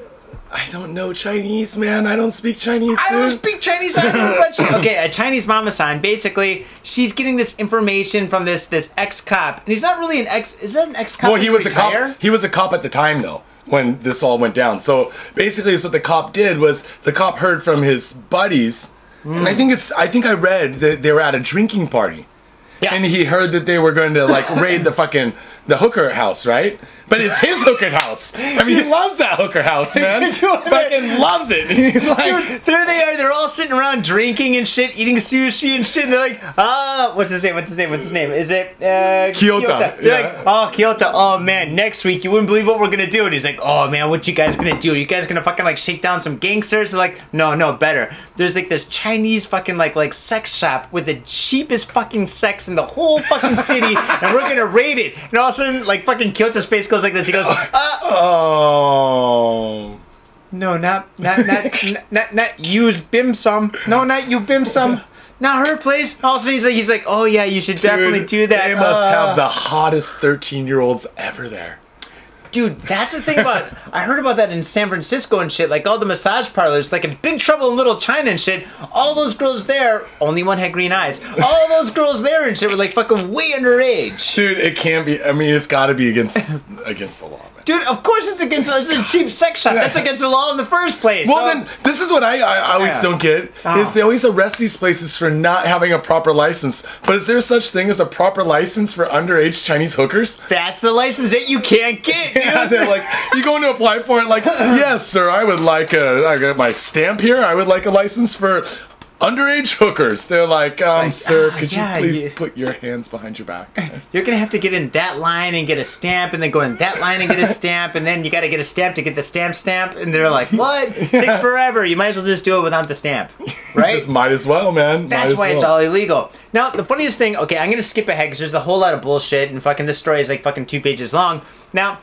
I don't know Chinese, man. I don't speak Chinese. I don't dude. speak Chinese. I don't know Okay, a Chinese mama sign. Basically, she's getting this information from this this ex cop, and he's not really an ex. Is that an ex cop? Well, he was a cop. He was a cop at the time, though, when this all went down. So basically, what the cop did was the cop heard from his buddies, and I hmm. think it's. I think I read that they were at a drinking party, Yeah. and he heard that they were going to like raid the fucking the hooker house, right? But it's his hooker house. I mean, he loves that hooker house, man. fucking loves it. He's like, Dude, there they are. They're all sitting around drinking and shit, eating sushi and shit. And they're like, ah, what's his name? What's his name? What's his name? Is it uh, Kyoto, They're yeah. like, oh, Kyoto. Oh man, next week you wouldn't believe what we're gonna do. And he's like, oh man, what you guys gonna do? You guys gonna fucking like shake down some gangsters? They're like, no, no, better. There's like this Chinese fucking like like sex shop with the cheapest fucking sex in the whole fucking city, and we're gonna raid it. And all of a sudden, like fucking Kyoto's face goes like this. He goes, uh, oh. no, not not not not, not, not use bim sum. No, not you bim sum. Not her place. Also, he's like, he's like, oh yeah, you should definitely do that. They must Uh, have the hottest 13 year olds ever there. Dude. That's the thing about. I heard about that in San Francisco and shit. Like all the massage parlors, like in Big Trouble in Little China and shit. All those girls there, only one had green eyes. All those girls there and shit were like fucking way underage. Dude, it can't be. I mean, it's got to be against against the law, man. Dude, of course it's against. It's a cheap sex shop. That's against the law in the first place. Well, So- then this is what I, I always Yeah. don't get Oh. is they always arrest these places for not having a proper license. But is there such thing as a proper license for underage Chinese hookers? that's the license that you can't get, dude. Yeah, they're like, you going to apply for it? Like, yes, sir. I would like a. I got my stamp here. I would like a license for underage hookers. They're like, um, Like, sir, ah, could yeah, you please you- put your hands behind your back? You're gonna have to get in that line and get a stamp, and then go in that line and get a stamp, and then you gotta get a stamp to get the stamp stamp, and they're like, "What? Takes forever. You might as well just do it without the stamp, right?" Just might as well, man. That's why it's all illegal. Now, the funniest thing, okay, I'm gonna skip ahead because there's a whole lot of bullshit, and fucking this story is like fucking two pages long. Now,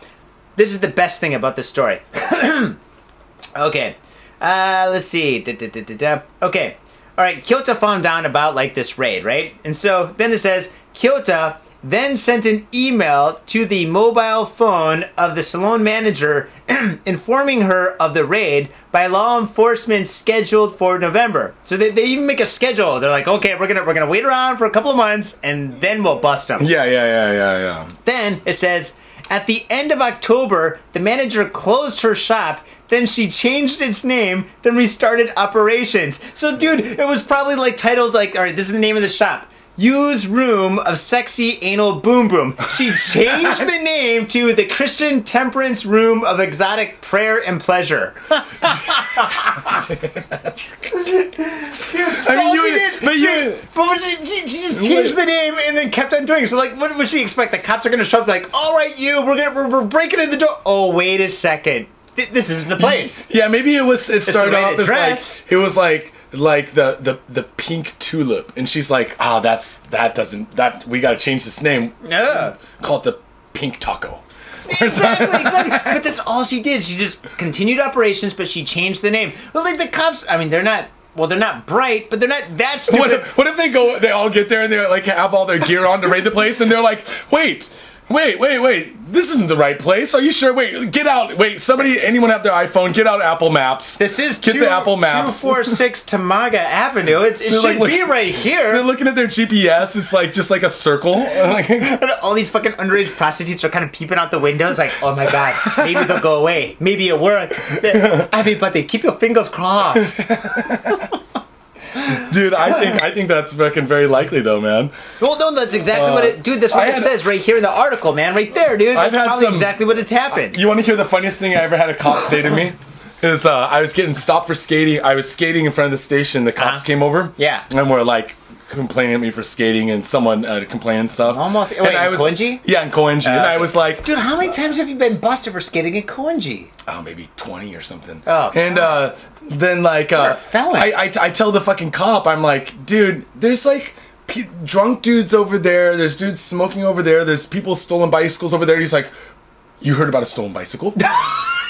this is the best thing about this story. okay, uh, let's see. Da, da, da. Okay, all right. Kyoto found out about like this raid, right? And so then it says Kyoto then sent an email to the mobile phone of the salon manager informing her of the raid by law enforcement scheduled for November. So they, they even make a schedule. They're like, okay, we're gonna we're gonna wait around for a couple of months and then we'll bust them. Yeah, yeah, yeah, yeah, yeah. Then it says, at the end of October, the manager closed her shop. Then she changed its name, then restarted operations. So, dude, it was probably like titled like, all right, this is the name of the shop. Use Room of Sexy Anal Boom Boom. She changed the name to the Christian Temperance Room of Exotic Prayer and Pleasure. I mean, you, but you, But she, she, she just changed the name and then kept on doing. it. So like, what would she expect? The cops are gonna show up like, all right, you, we're gonna we're, we're breaking in the door. Oh, wait a second, this isn't the place. yeah, maybe it was. It started off as like it was like like the the the pink tulip, and she's like, oh, that's that doesn't that we got to change this name. Yeah. Call it the pink taco. Exactly, exactly. But that's all she did. She just continued operations, but she changed the name. Well, like the cops. I mean, they're not. Well, they're not bright, but they're not that What stupid. if, what if they go? They all get there and they like have all their gear on to raid the place, and they're like, "Wait, wait, wait, wait! This isn't the right place. Are you sure? Wait, get out! Wait, somebody, anyone have their iPhone? Get out Apple Maps. This is get two, the Apple Maps. Two four six Tamaga Avenue. It, it should like, be right here. They're looking at their GPS. It's like just like a circle. All these fucking underage prostitutes are kind of peeping out the windows, like, "Oh my god, maybe they'll go away. Maybe it worked." Everybody, keep your fingers crossed. Dude, I think I think that's fucking very likely though, man. Well, no, that's exactly what it, dude. That's what Uh, I it had- says right here in the article, man. Right there, dude. I've That's had probably some- exactly what has happened. You want to hear the funniest thing I ever had a cop say to me? Is uh, I was getting stopped for skating. I was skating in front of the station. The cops Uh-huh. came over. Yeah. and were like complaining at me for skating, and someone uh, complained stuff. Almost- And wait, I was, Koenji? Yeah, in Koenji. and Uh, I was like, Dude, how many times have you been busted for skating in Koenji? oh, maybe 20 or something. Oh, And uh, then, like, uh, felon. I, I, I tell the fucking cop, I'm like, dude, there's like p- drunk dudes over there. There's dudes smoking over there. There's people stolen bicycles over there. He's like, you heard about a stolen bicycle?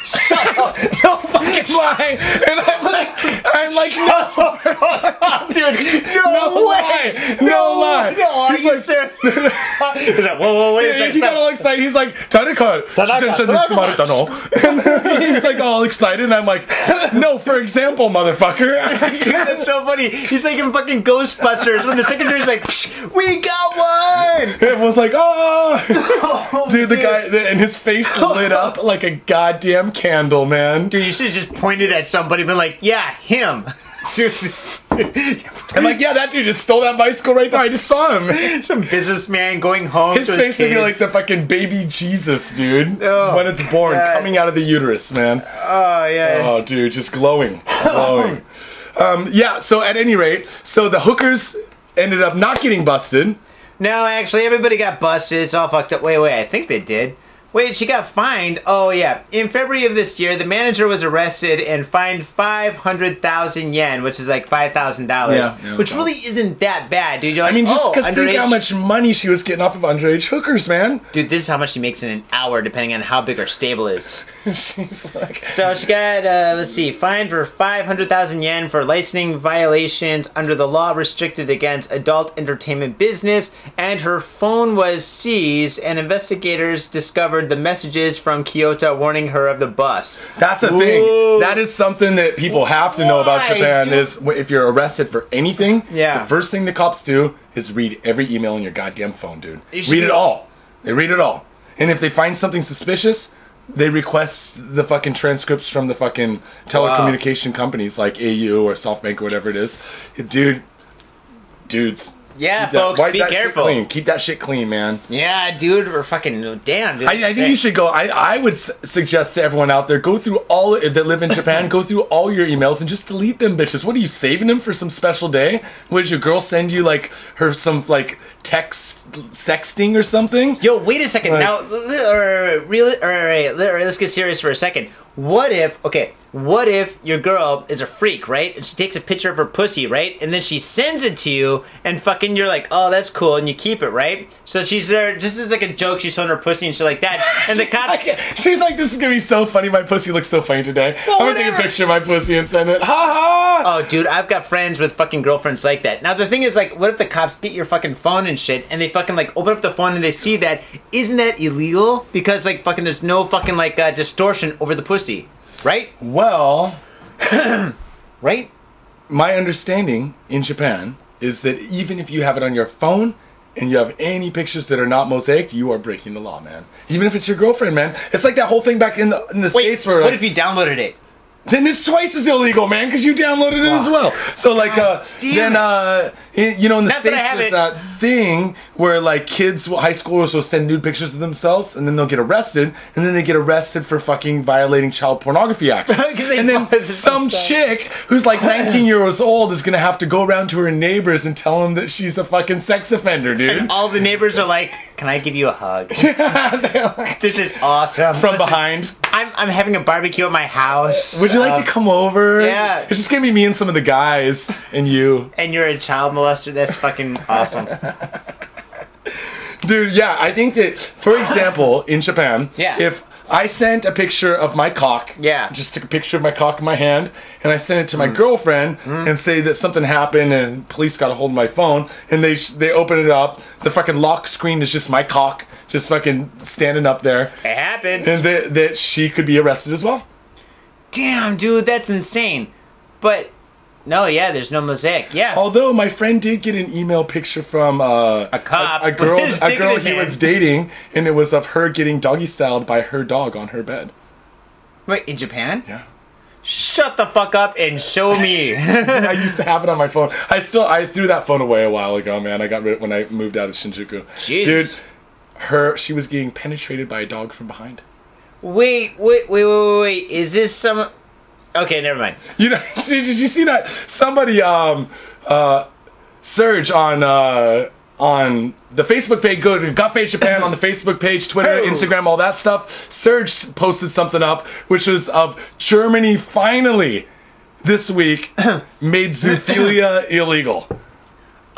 no fucking lie. And I'm like, I'm like, no, dude. No, no way. lie. No lie. No, are He's you like, serious? He's like, whoa, whoa, wait a he, second. he got all excited. He's like, Tanaka, Tanaka, detention Tanaka. is smarita, no. And then he's like all excited, and I'm like, no, for example, motherfucker. Dude, that's so funny. He's like in fucking Ghostbusters when the secretary's like, "We got one." It was like, ah. oh, dude, the guy, the, and his face lit up like a goddamn candle, man. Dude, you should have just pointed at somebody, been like, "Yeah, him." Dude, I'm like, yeah, that dude just stole that bicycle right there. I just saw him. some businessman going home His face would be like the fucking baby Jesus, dude. Oh, when it's born, God. coming out of the uterus, man. Oh yeah. Oh, dude, just glowing, glowing. um, yeah. So at any rate, so the hookers ended up not getting busted. No, actually, everybody got busted. It's all fucked up. Wait, wait, I think they did. Wait, she got fined. Oh, yeah. In February of this year, the manager was arrested and fined 500,000 yen, which is like $5,000. Yeah, yeah, which okay. really isn't that bad, dude. You're like, I mean, just because oh, because think underage- how much money she was getting off of underage hookers, man. Dude, this is how much she makes in an hour, depending on how big her stable is. She's like, So she got, uh, let's see, fined for 500,000 yen for licensing violations under the law restricted against adult entertainment business, and her phone was seized, and investigators discovered the messages from Kyoto warning her of the bus. That's the thing. That is something that people have to know about Japan. dude? Is if you're arrested for anything, Yeah. the first thing the cops do is read every email on your goddamn phone, dude. Read be- it all. They read it all. And if they find something suspicious, they request the fucking transcripts from the fucking telecommunication companies like AU or SoftBank or whatever it is. Dude, dudes. Yeah, folks, be that shit careful. clean. Keep that shit clean, man. Yeah, dude, we're fucking damn, dude. I, I think you should go. I, I would s- suggest to everyone out there go through all that live in Japan, go through all your emails and just delete them, bitches. What are you saving them for some special day? What did your girl send you like her some like text sexting or something? Yo, wait a second. Like- now, really, or, or, let's get serious for a second. What if, okay, what if your girl is a freak, right? And she takes a picture of her pussy, right? And then she sends it to you, and fucking you're like, oh, that's cool, and you keep it, right? So she's there, just as like a joke, she's showing her pussy and shit like that. And the cops, Like, she's like, this is gonna be so funny. My pussy looks so funny today. Well, I'm gonna take a picture of my pussy and send it. Ha ha! Oh, dude, I've got friends with fucking girlfriends like that. Now, the thing is, like, what if the cops get your fucking phone and shit, and they fucking, like, open up the phone and they see that? Isn't that illegal? Because, like, fucking, there's no fucking, like, uh, distortion over the pussy. Right? Well, Right? my understanding in Japan is that even if you have it on your phone and you have any pictures that are not mosaic, you are breaking the law, man. Even if it's your girlfriend, man. It's like that whole thing back in the in the Wait, states where what like, if you downloaded it? Then it's twice as illegal, man, because you downloaded it as well. So like, uh, damn then uh, in- you know, in the Not that states, have there's it. that thing where like kids, high schoolers will send nude pictures of themselves, and then they'll get arrested, and then they get arrested for fucking violating child pornography acts. 'Cause they and then some themselves. chick who's like 19 years old is gonna have to go around to her neighbors and tell them that she's a fucking sex offender, dude. And All the neighbors are like, "Can I give you a hug? this is awesome." From Listen, behind. I'm I'm having a barbecue at my house. Would you like um, to come over? yeah. It's just gonna be me and some of the guys and you. And you're a child molester. That's fucking awesome. Dude, yeah, I think that, for example, in Japan, Yeah. if I sent a picture of my cock, Yeah. just took a picture of my cock in my hand, and I sent it to my Mm. girlfriend and say that something happened and police got a hold of my phone, and they sh- they open it up, the fucking lock screen is just my cock, just fucking standing up there, It happens. and that, that she could be arrested as well. Damn, dude, that's insane. But no, yeah, there's no mosaic. Yeah. Although my friend did get an email picture from uh, A cop a, a girl, a girl he hand. was dating, and it was of her getting doggy styled by her dog on her bed. Wait, in Japan? Yeah. Shut the fuck up and show me. I used to have it on my phone. I still I threw that phone away a while ago, man. I got rid when I moved out of Shinjuku. Jesus. Dude, her she was getting penetrated by a dog from behind. wait, wait, wait, wait, wait, wait. Is this some? Okay, never mind. You know, did you see that? Somebody um uh Serge on uh on the Facebook page, go to Got Faded Japan on the Facebook page, Twitter, Oh. Instagram, all that stuff. Serge posted something up, which was of Germany finally this week made zoophilia illegal.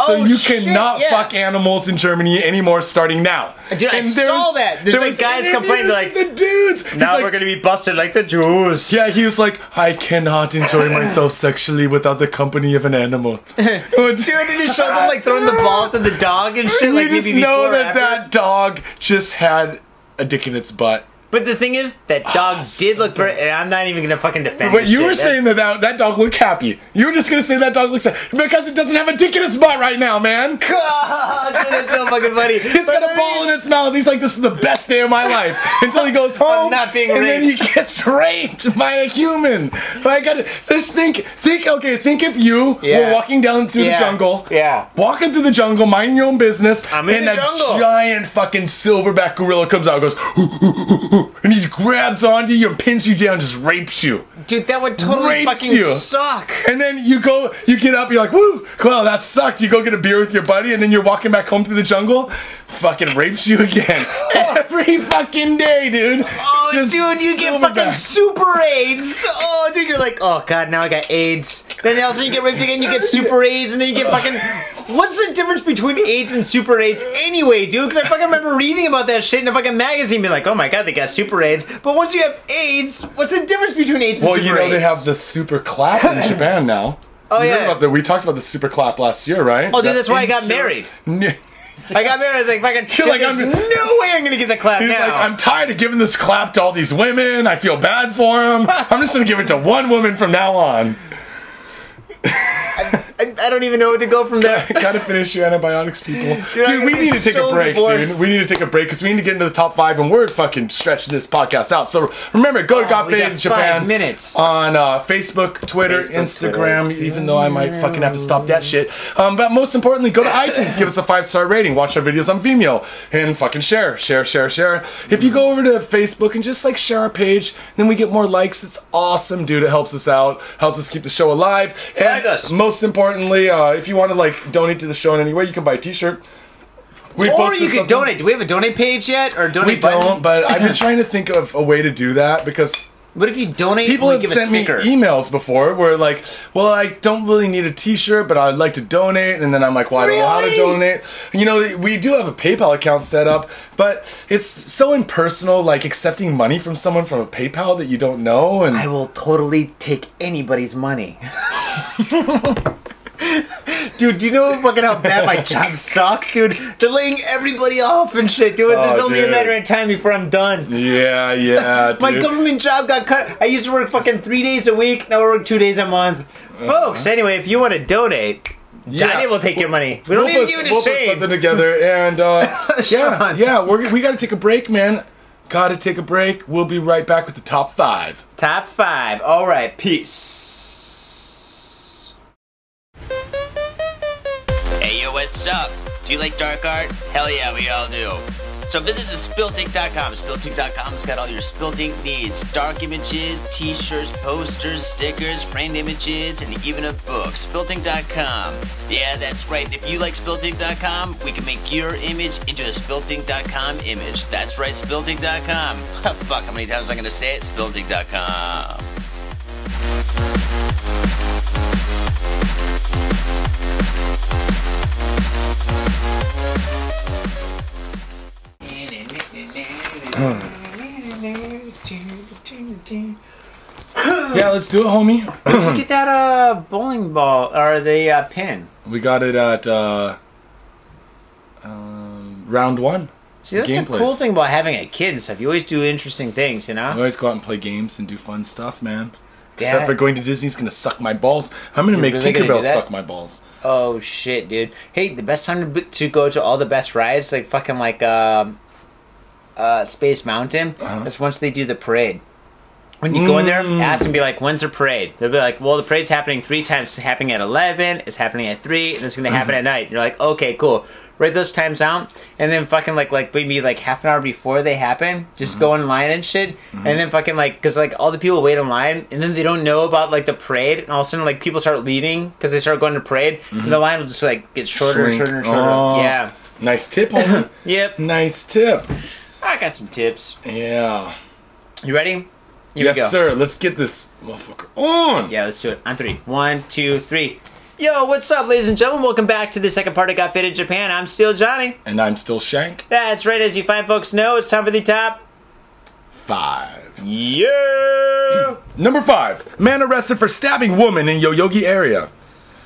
So Oh, you shit, cannot yeah. fuck animals in Germany anymore starting now. Dude, I there saw that. There's, there like, was guys complaining, like, the dudes. Now like, we're gonna be busted like the Jews. yeah, he was like, I cannot enjoy myself sexually without the company of an animal. Dude, they just showed them like throwing the ball to the dog and shit. you Like just know that after. that dog just had a dick in its butt. But the thing is, that dog Ah, did look pretty. And I'm not even gonna fucking defend. But you shit. were saying that, that that dog looked happy. You were just gonna say that dog looks happy because it doesn't have a dick in its butt right now, man. God, that's so fucking funny. He's got a ball in its mouth. He's like, "This is the best day of my life." Until he goes home, not being and then he raped. gets raped by a human. I got to just think, think. Okay, think if you Yeah. were walking down through Yeah. the jungle, Yeah. walking through the jungle, minding your own business, I'm in and the a jungle. giant fucking silverback gorilla comes out, and goes, and he grabs onto you and pins you down, just rapes you. Dude, that would totally Rapes fucking you. suck. And then you go, you get up, you're like, woo, well, that sucked. You go get a beer with your buddy, and then you're walking back home through the jungle, fucking rapes you again. Oh. Every fucking day, dude. Oh, Just dude, you get oh silverback. fucking super AIDS. Oh, dude, you're like, oh god, now I got AIDS. Then also you get raped again, you get super AIDS, and then you get fucking. What's the difference between AIDS and super AIDS anyway, dude? Because I fucking remember reading about that shit in a fucking magazine, being like, oh my god, they got super AIDS. But once you have AIDS, what's the difference between AIDS and Well, super you know they have the super clap in Japan now. Oh, You yeah. About the, we talked about the super clap last year, right? Oh, dude, that's why I got married. I got married. I was like, fucking. You're like, there's I'm- no way I'm gonna get the clap He's now. like, I'm tired of giving this clap to all these women. I feel bad for them. I'm just gonna give it to one woman from now on. I, I don't even know where to go from there. Gotta finish your antibiotics, people. Dude, I'm we need to take so a break, divorced. dude. We need to take a break because we need to get into the top five, and we're fucking stretching this podcast out. So remember, go to Oh, Got Faded Japan minutes. on uh, Facebook, Twitter, Facebook, Instagram. Even though I might fucking have to stop that shit. Um, but most importantly, go to iTunes, give us a five star rating, watch our videos on Vimeo, and fucking share, share, share, share. If you go over to Facebook and just like share our page, then we get more likes. It's awesome, dude. It helps us out, helps us keep the show alive. And Like us. most importantly, uh, if you want to like donate to the show in any way, you can buy a T-shirt. We Or you something- donate. Do we have a donate page yet? Or donate We button? don't, but I've been trying to think of a way to do that because What if you donate? people have sent me emails before where like, well, I don't really need a T-shirt, but I'd like to donate, and then I'm like, well, I don't know how to donate. You know, we do have a PayPal account set up, but it's so impersonal, like accepting money from someone from a PayPal that you don't know, and I will totally take anybody's money. dude, do you know fucking how bad my job sucks, dude? They're laying everybody off and shit, dude. There's Oh, only a matter of time before I'm done. yeah, yeah, My dude. government job got cut. I used to work fucking three days a week. Now I work two days a month. Folks, anyway, if you want to donate, yeah. Johnny will take your money. We don't we'll need put, to give it we'll to put something together, and uh, yeah, yeah, we're, we got to take a break, man. Gotta take a break. We'll be right back with the top five. Top five. All right. Peace. Do you like dark art? Hell yeah, we all do. So visit the spiltink.com. Spiltink.com's got all your spiltink needs. Dark images, t-shirts, posters, stickers, framed images, and even a book. Spiltink.com. Yeah, that's right. If you like Spiltink.com, we can make your image into a Spiltink.com image. That's right, Spiltink.com. Fuck, how many times am I gonna say it? Spiltink.com. Yeah, let's do it, homie. Get that uh bowling ball or the uh, pin. We got it at uh, um, round one. See, that's Game the cool place. thing about having a kid and stuff. You always do interesting things, you know? know. always go out and play games and do fun stuff, man. Except for going to Disney's gonna suck my balls. I'm gonna You're make really gonna Tinkerbell suck my balls. Oh shit, dude. Hey, the best time to, to go to all the best rides, like fucking like um, uh, Space Mountain, Uh-huh. is once they do the parade. When you go in there, Mm. ask them, be like, "When's the parade?" They'll be like, "Well, the parade's happening three times. It's happening at eleven. It's happening at three, and it's gonna happen at night." You're like, "Okay, cool." Write those times down, and then fucking like like maybe like half an hour before they happen, just Mm-hmm. go in line and shit, and then fucking like because like all the people wait in line, and then they don't know about like the parade, and all of a sudden like people start leaving because they start going to parade, and the line will just like get shorter and Mm-hmm. Shorter and shorter. Oh. Yeah. Nice tip, homie. Yep. nice tip. I got some tips. Yeah. You ready? Here yes, we go. sir. Let's get this motherfucker on. Yeah, let's do it. On three. One, two, three. Yo, what's up, ladies and gentlemen? Welcome back to the second part of Got Faded Japan. I'm still Johnny. And I'm still Shank. That's right, as you fine folks know, it's time for the top. Five. Yeah! Number five. Man arrested for stabbing woman in Yoyogi area.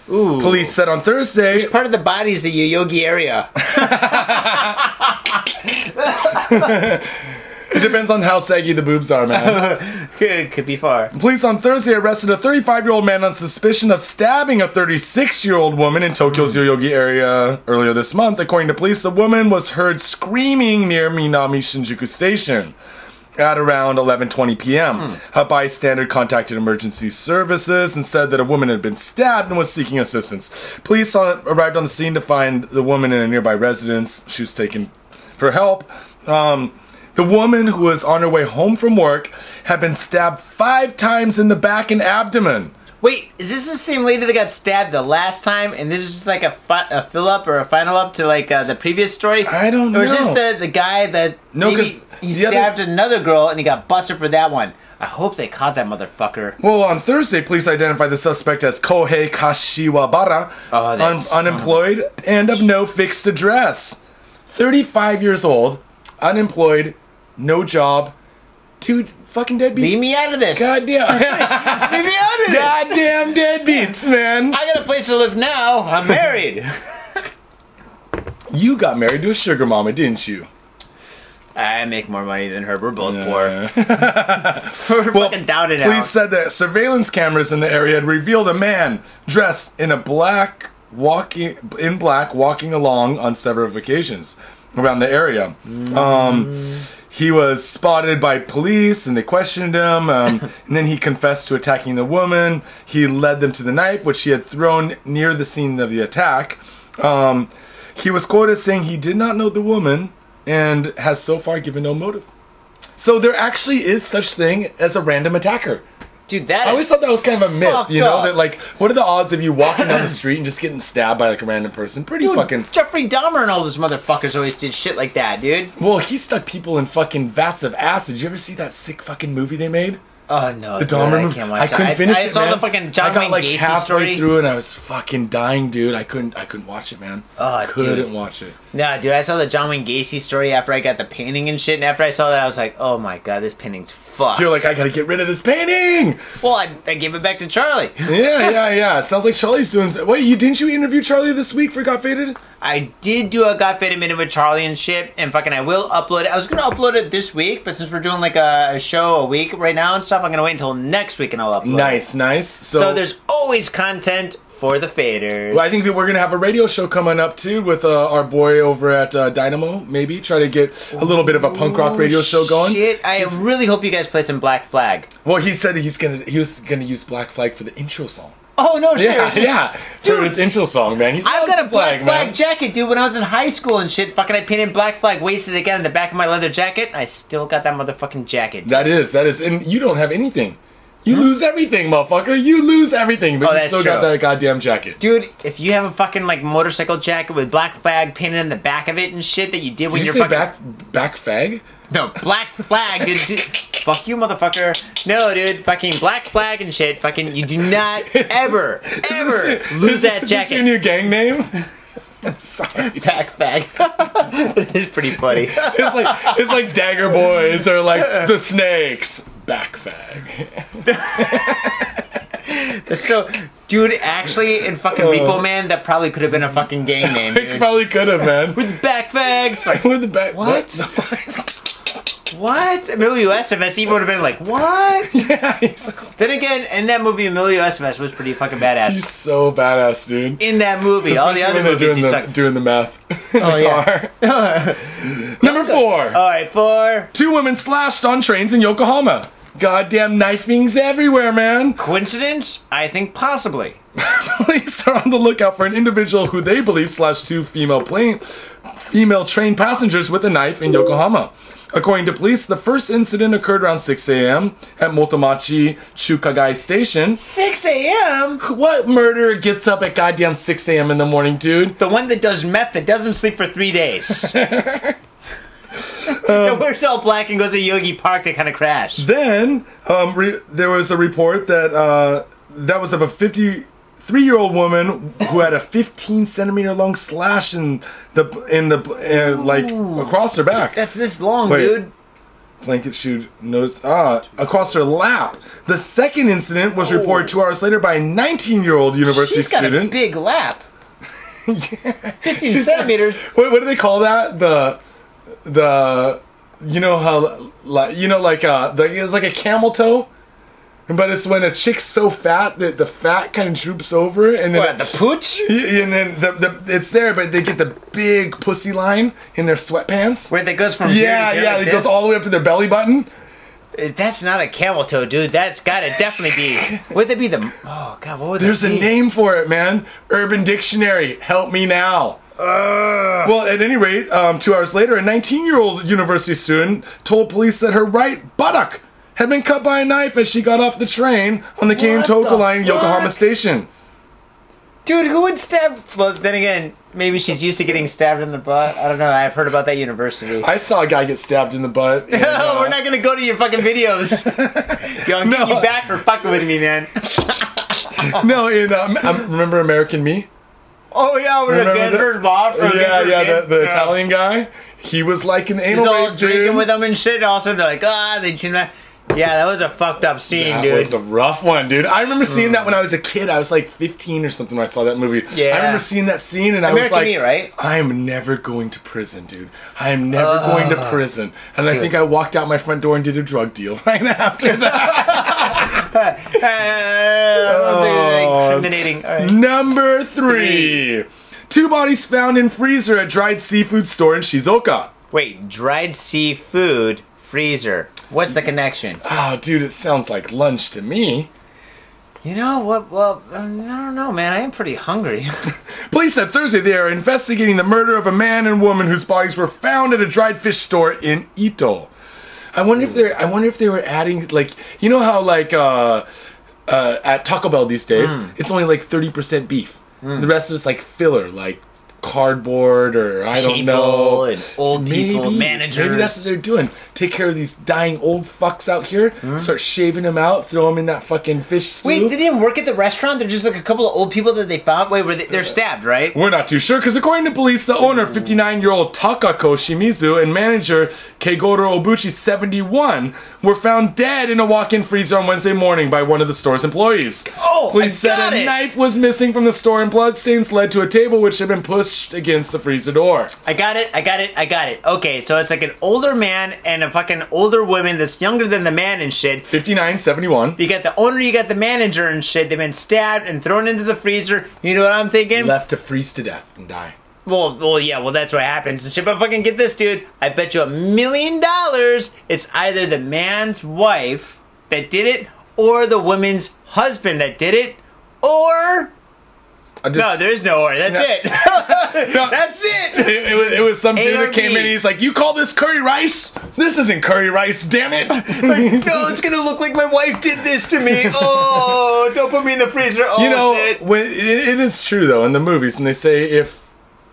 Ooh. Police said on Thursday. Part of the body is the Yoyogi area. It depends on how saggy the boobs are, man. could, could be far. Police on Thursday arrested a 35 year old man on suspicion of stabbing a 36 year old woman in Tokyo's Yoyogi area earlier this month. According to police, the woman was heard screaming near Minami Shinjuku Station at around 11:20 p.m. A bystander contacted emergency services and said that a woman had been stabbed and was seeking assistance. Police on, arrived on the scene to find the woman in a nearby residence. She was taken for help. Um, the woman who was on her way home from work had been stabbed five times in the back and abdomen. Wait, is this the same lady that got stabbed the last time, and this is just like a, fi- a fill up or a final up to like uh, the previous story? I don't know. Or is this the the guy that No, maybe he the other- stabbed another girl and he got busted for that one? I hope they caught that motherfucker. Well, on Thursday, police identified the suspect as Kohei Kashiwabara, Oh, son unemployed and of no fixed address. 35 years old, unemployed, no job, two fucking deadbeats. Leave me out of this. Goddamn. Leave me out of this. Goddamn deadbeats, man. I got a place to live now. I'm married. You got married to a sugar mama, didn't you? I make more money than her. We're both Yeah. poor. We're fucking down and Police said that surveillance cameras in the area had revealed a man dressed in a black walking in black walking along on several occasions around the area. Um, he was spotted by police and they questioned him. Um, and then he confessed to attacking the woman. He led them to the knife, which he had thrown near the scene of the attack. Um, he was quoted saying he did not know the woman and has so far given no motive. So there actually is such thing as a random attacker. Dude, that I always thought that was kind of a myth, you know, up. that like, what are the odds of you walking down the street and just getting stabbed by like a random person? Pretty Dude, fucking. Jeffrey Dahmer and all those motherfuckers always did shit like that, dude. Well, he stuck people in fucking vats of acid. You ever see that sick fucking movie they made? Oh no, The dude, Dahmer I movie. can't I watch couldn't that. finish I, it. I saw man. the fucking John I got Wayne like Gacy halfway story. through and I was fucking dying, dude. I couldn't. I couldn't watch it, man. Oh, couldn't dude. watch it. Nah, dude, I saw the John Wayne Gacy story after I got the painting and shit, and after I saw that, I was like, oh my god, this painting's fucked. You're like, I gotta get rid of this painting. well, I, I gave it back to Charlie. Yeah, yeah, yeah. It sounds like Charlie's doing. Wait, you didn't you interview Charlie this week for Got Faded? I did do a Got Faded Minute with Charlie and shit, and fucking I will upload it. I was gonna upload it this week, but since we're doing like a, a show a week right now and stuff, I'm gonna wait until next week and I'll upload it. Nice, nice. So, So there's always content for the faders. Well, I think that we're gonna have a radio show coming up too with uh, our boy over at uh, Dynamo. Maybe try to get a little bit of a punk rock radio show going. Shit, I really hope you guys play some Black Flag. Well, he said he's gonna he was gonna use Black Flag for the intro song. Oh no. Yeah, yeah, for Dude. his intro song, man. He I've got a black flag, man. jacket, dude. When I was in high school and shit, fucking, I painted black flag, wasted again in the back of my leather jacket. I still got that motherfucking jacket. That is, that is, and you don't have anything. You lose everything, motherfucker. You lose everything, but Oh, you that's still got true. that goddamn jacket. Dude, if you have a fucking like motorcycle jacket with black flag painted in the back of it and shit that you did when Did you you're say fucking back back fag? no black flag, dude, dude. Fuck you, motherfucker. No, dude, fucking black flag and shit. Fucking, you do not ever, ever lose that Is this your jacket. new gang name? Sorry. Black flag. it's pretty funny. It's like it's like Dagger Boys or like the Snakes. Back fag. So, dude, actually, in fucking oh. Repo Man, that probably could have been a fucking gang name, It probably could have, man. With back fags, like With the back. What? what? Emilio Estevez even would have been like, what? yeah, he's, then again, in that movie, Emilio Estevez was pretty fucking badass. he's so badass, dude. In that movie, all the Especially other when they're movies, doing he the, sucked. doing the math in Oh, the yeah. car. Number four. All right, four. Two women slashed on trains in Yokohama. Goddamn knifings everywhere, man. Coincidence? I think possibly. Police are on the lookout for an individual who they believe slashed two female plane, female train passengers with a knife in Yokohama. According to police, the first incident occurred around 6 a.m. at Motomachi Chukagai Station. 6 a.m. What murderer gets up at goddamn 6 a.m. in the morning, dude? The one that does meth that doesn't sleep for three days. Um, and wears all black and goes to Yogi Park to kind of crash. Then um, re- there was a report that uh, that was of a 53 year old woman who had a 15 centimeter long slash in the in the uh, like across her back. That's this long, Wait. dude. Blanket shoot nose ah across her lap. The second incident was reported two hours later by a 19 year old university She's got a student. big lap. 15 She's- centimeters. What, what do they call that? The the you know how like you know like uh the, it's like a camel toe. But it's when a chick's so fat that the fat kind of droops over, and then What, the pooch? and then the, the it's there, but they get the big pussy line in their sweatpants. Where that goes from yeah, here to here yeah, like it goes all the way up to their belly button. That's not a camel toe, dude. That's gotta definitely be. Would that be the? Oh god, what would There's a name for it, man. Urban Dictionary. Help me now. Well, at any rate, um, two hours later, a 19 year old university student told police that her right buttock had been cut by a knife as she got off the train on the Kane Toka line Yokohama? Station. Dude, who would stab? Well, then again, maybe she's used to getting stabbed in the butt. I don't know. I've heard about that university. I saw a guy get stabbed in the butt. and, uh, We're not gonna go to your fucking videos. Yo, I'm No. you back for fucking with me, man. no, in um, um, remember American Me? Oh yeah, we're the Remember the- Denver's boss. yeah, Denver's yeah, the, the Italian guy. He was like an anal He's all drinking dude. with them and shit. Also, they're like, ah, they chin back. Yeah, that was a fucked up scene, That dude. That was a rough one, dude. I remember seeing that when I was a kid. I was like 15 or something when I saw that movie. Yeah. I remember seeing that scene and I was like, Me, right? I am never going to prison, dude. I am never going to prison. And I think I walked out my front door and did a drug deal right after that. Uh, incriminating. All right. Number three. Two bodies found in freezer at dried seafood store in Shizuoka. Wait, dried seafood freezer. What's the connection? Oh, dude, it sounds like lunch to me. You know what? Well, um, I don't know, man. I am pretty hungry. Police said Thursday they are investigating the murder of a man and woman whose bodies were found at a dried fish store in Ito. I wonder if they're. I wonder if they were adding like you know how like uh, uh, at Taco Bell these days Hmm. it's only like thirty percent beef. The rest of it's like filler, like cardboard or I don't know. and old people, managers. Maybe that's what they're doing. Take care of these dying old fucks out here. Hmm? Start shaving them out. Throw them in that fucking fish stew. Wait, they didn't work at the restaurant. They're just like a couple of old people that they found. Wait, were they, they're stabbed, right? We're not too sure because according to police, the owner, 59-year-old Takako Shimizu, and manager Keigoro Obuchi, 71, were found dead in a walk-in freezer on Wednesday morning by one of the store's employees. Oh, police I said got a it. knife was missing from the store, and bloodstains led to a table which had been pushed pushed against the freezer door. I got it. I got it. I got it. Okay, so it's like an older man and a fucking older woman that's younger than the man and shit. 5971. You got the owner, you got the manager and shit. They've been stabbed and thrown into the freezer. You know what I'm thinking? Left to freeze to death and die. Well, well, yeah, well, that's what happens and shit. But fucking get this, dude. I bet you a million dollars it's either the man's wife that did it or the woman's husband that did it, or just, no, there's no or. That's No. it. No. that's it. It, it was, it was some dude that came in. He's like, "You call this curry rice? This isn't curry rice, damn it!" Like, no, it's gonna look like my wife did this to me. Oh, don't put me in the freezer. Oh you know, shit. when, it, it is true though in the movies, and they say if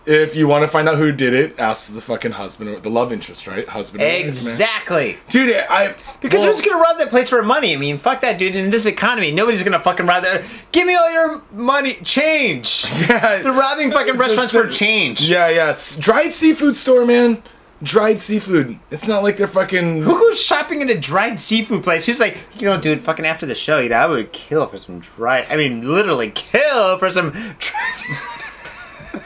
if you want to find out who did it, ask the fucking husband or the love interest, right? Husband, or. Exactly. dude. I Because well, who's gonna rob that place for money? I mean, fuck that, dude. In this economy, nobody's gonna fucking rob that. Give me all your money, change. Yeah. They're robbing fucking restaurants for change. Yeah, yeah. S- Dried seafood store, man. Dried seafood. It's not like they're fucking. Who goes shopping in a dried seafood place? She's like, you know, dude, fucking after the show, you know, I would kill for some dried. I mean, literally kill for some.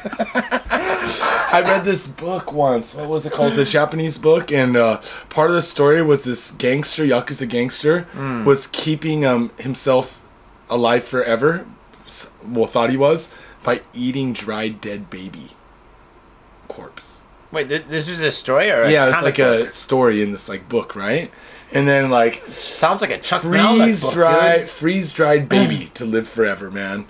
I read this book once. What was it called? It's a Japanese book, and uh, part of the story was this gangster, yakuza gangster, was keeping um, himself alive forever. Well, thought he was by eating dried dead baby corpse. Wait, th- this is a story or a yeah, it's like book? a story in this like book, right? And then like sounds like a Chuck freeze book, dried, dude. freeze dried baby to live forever, man.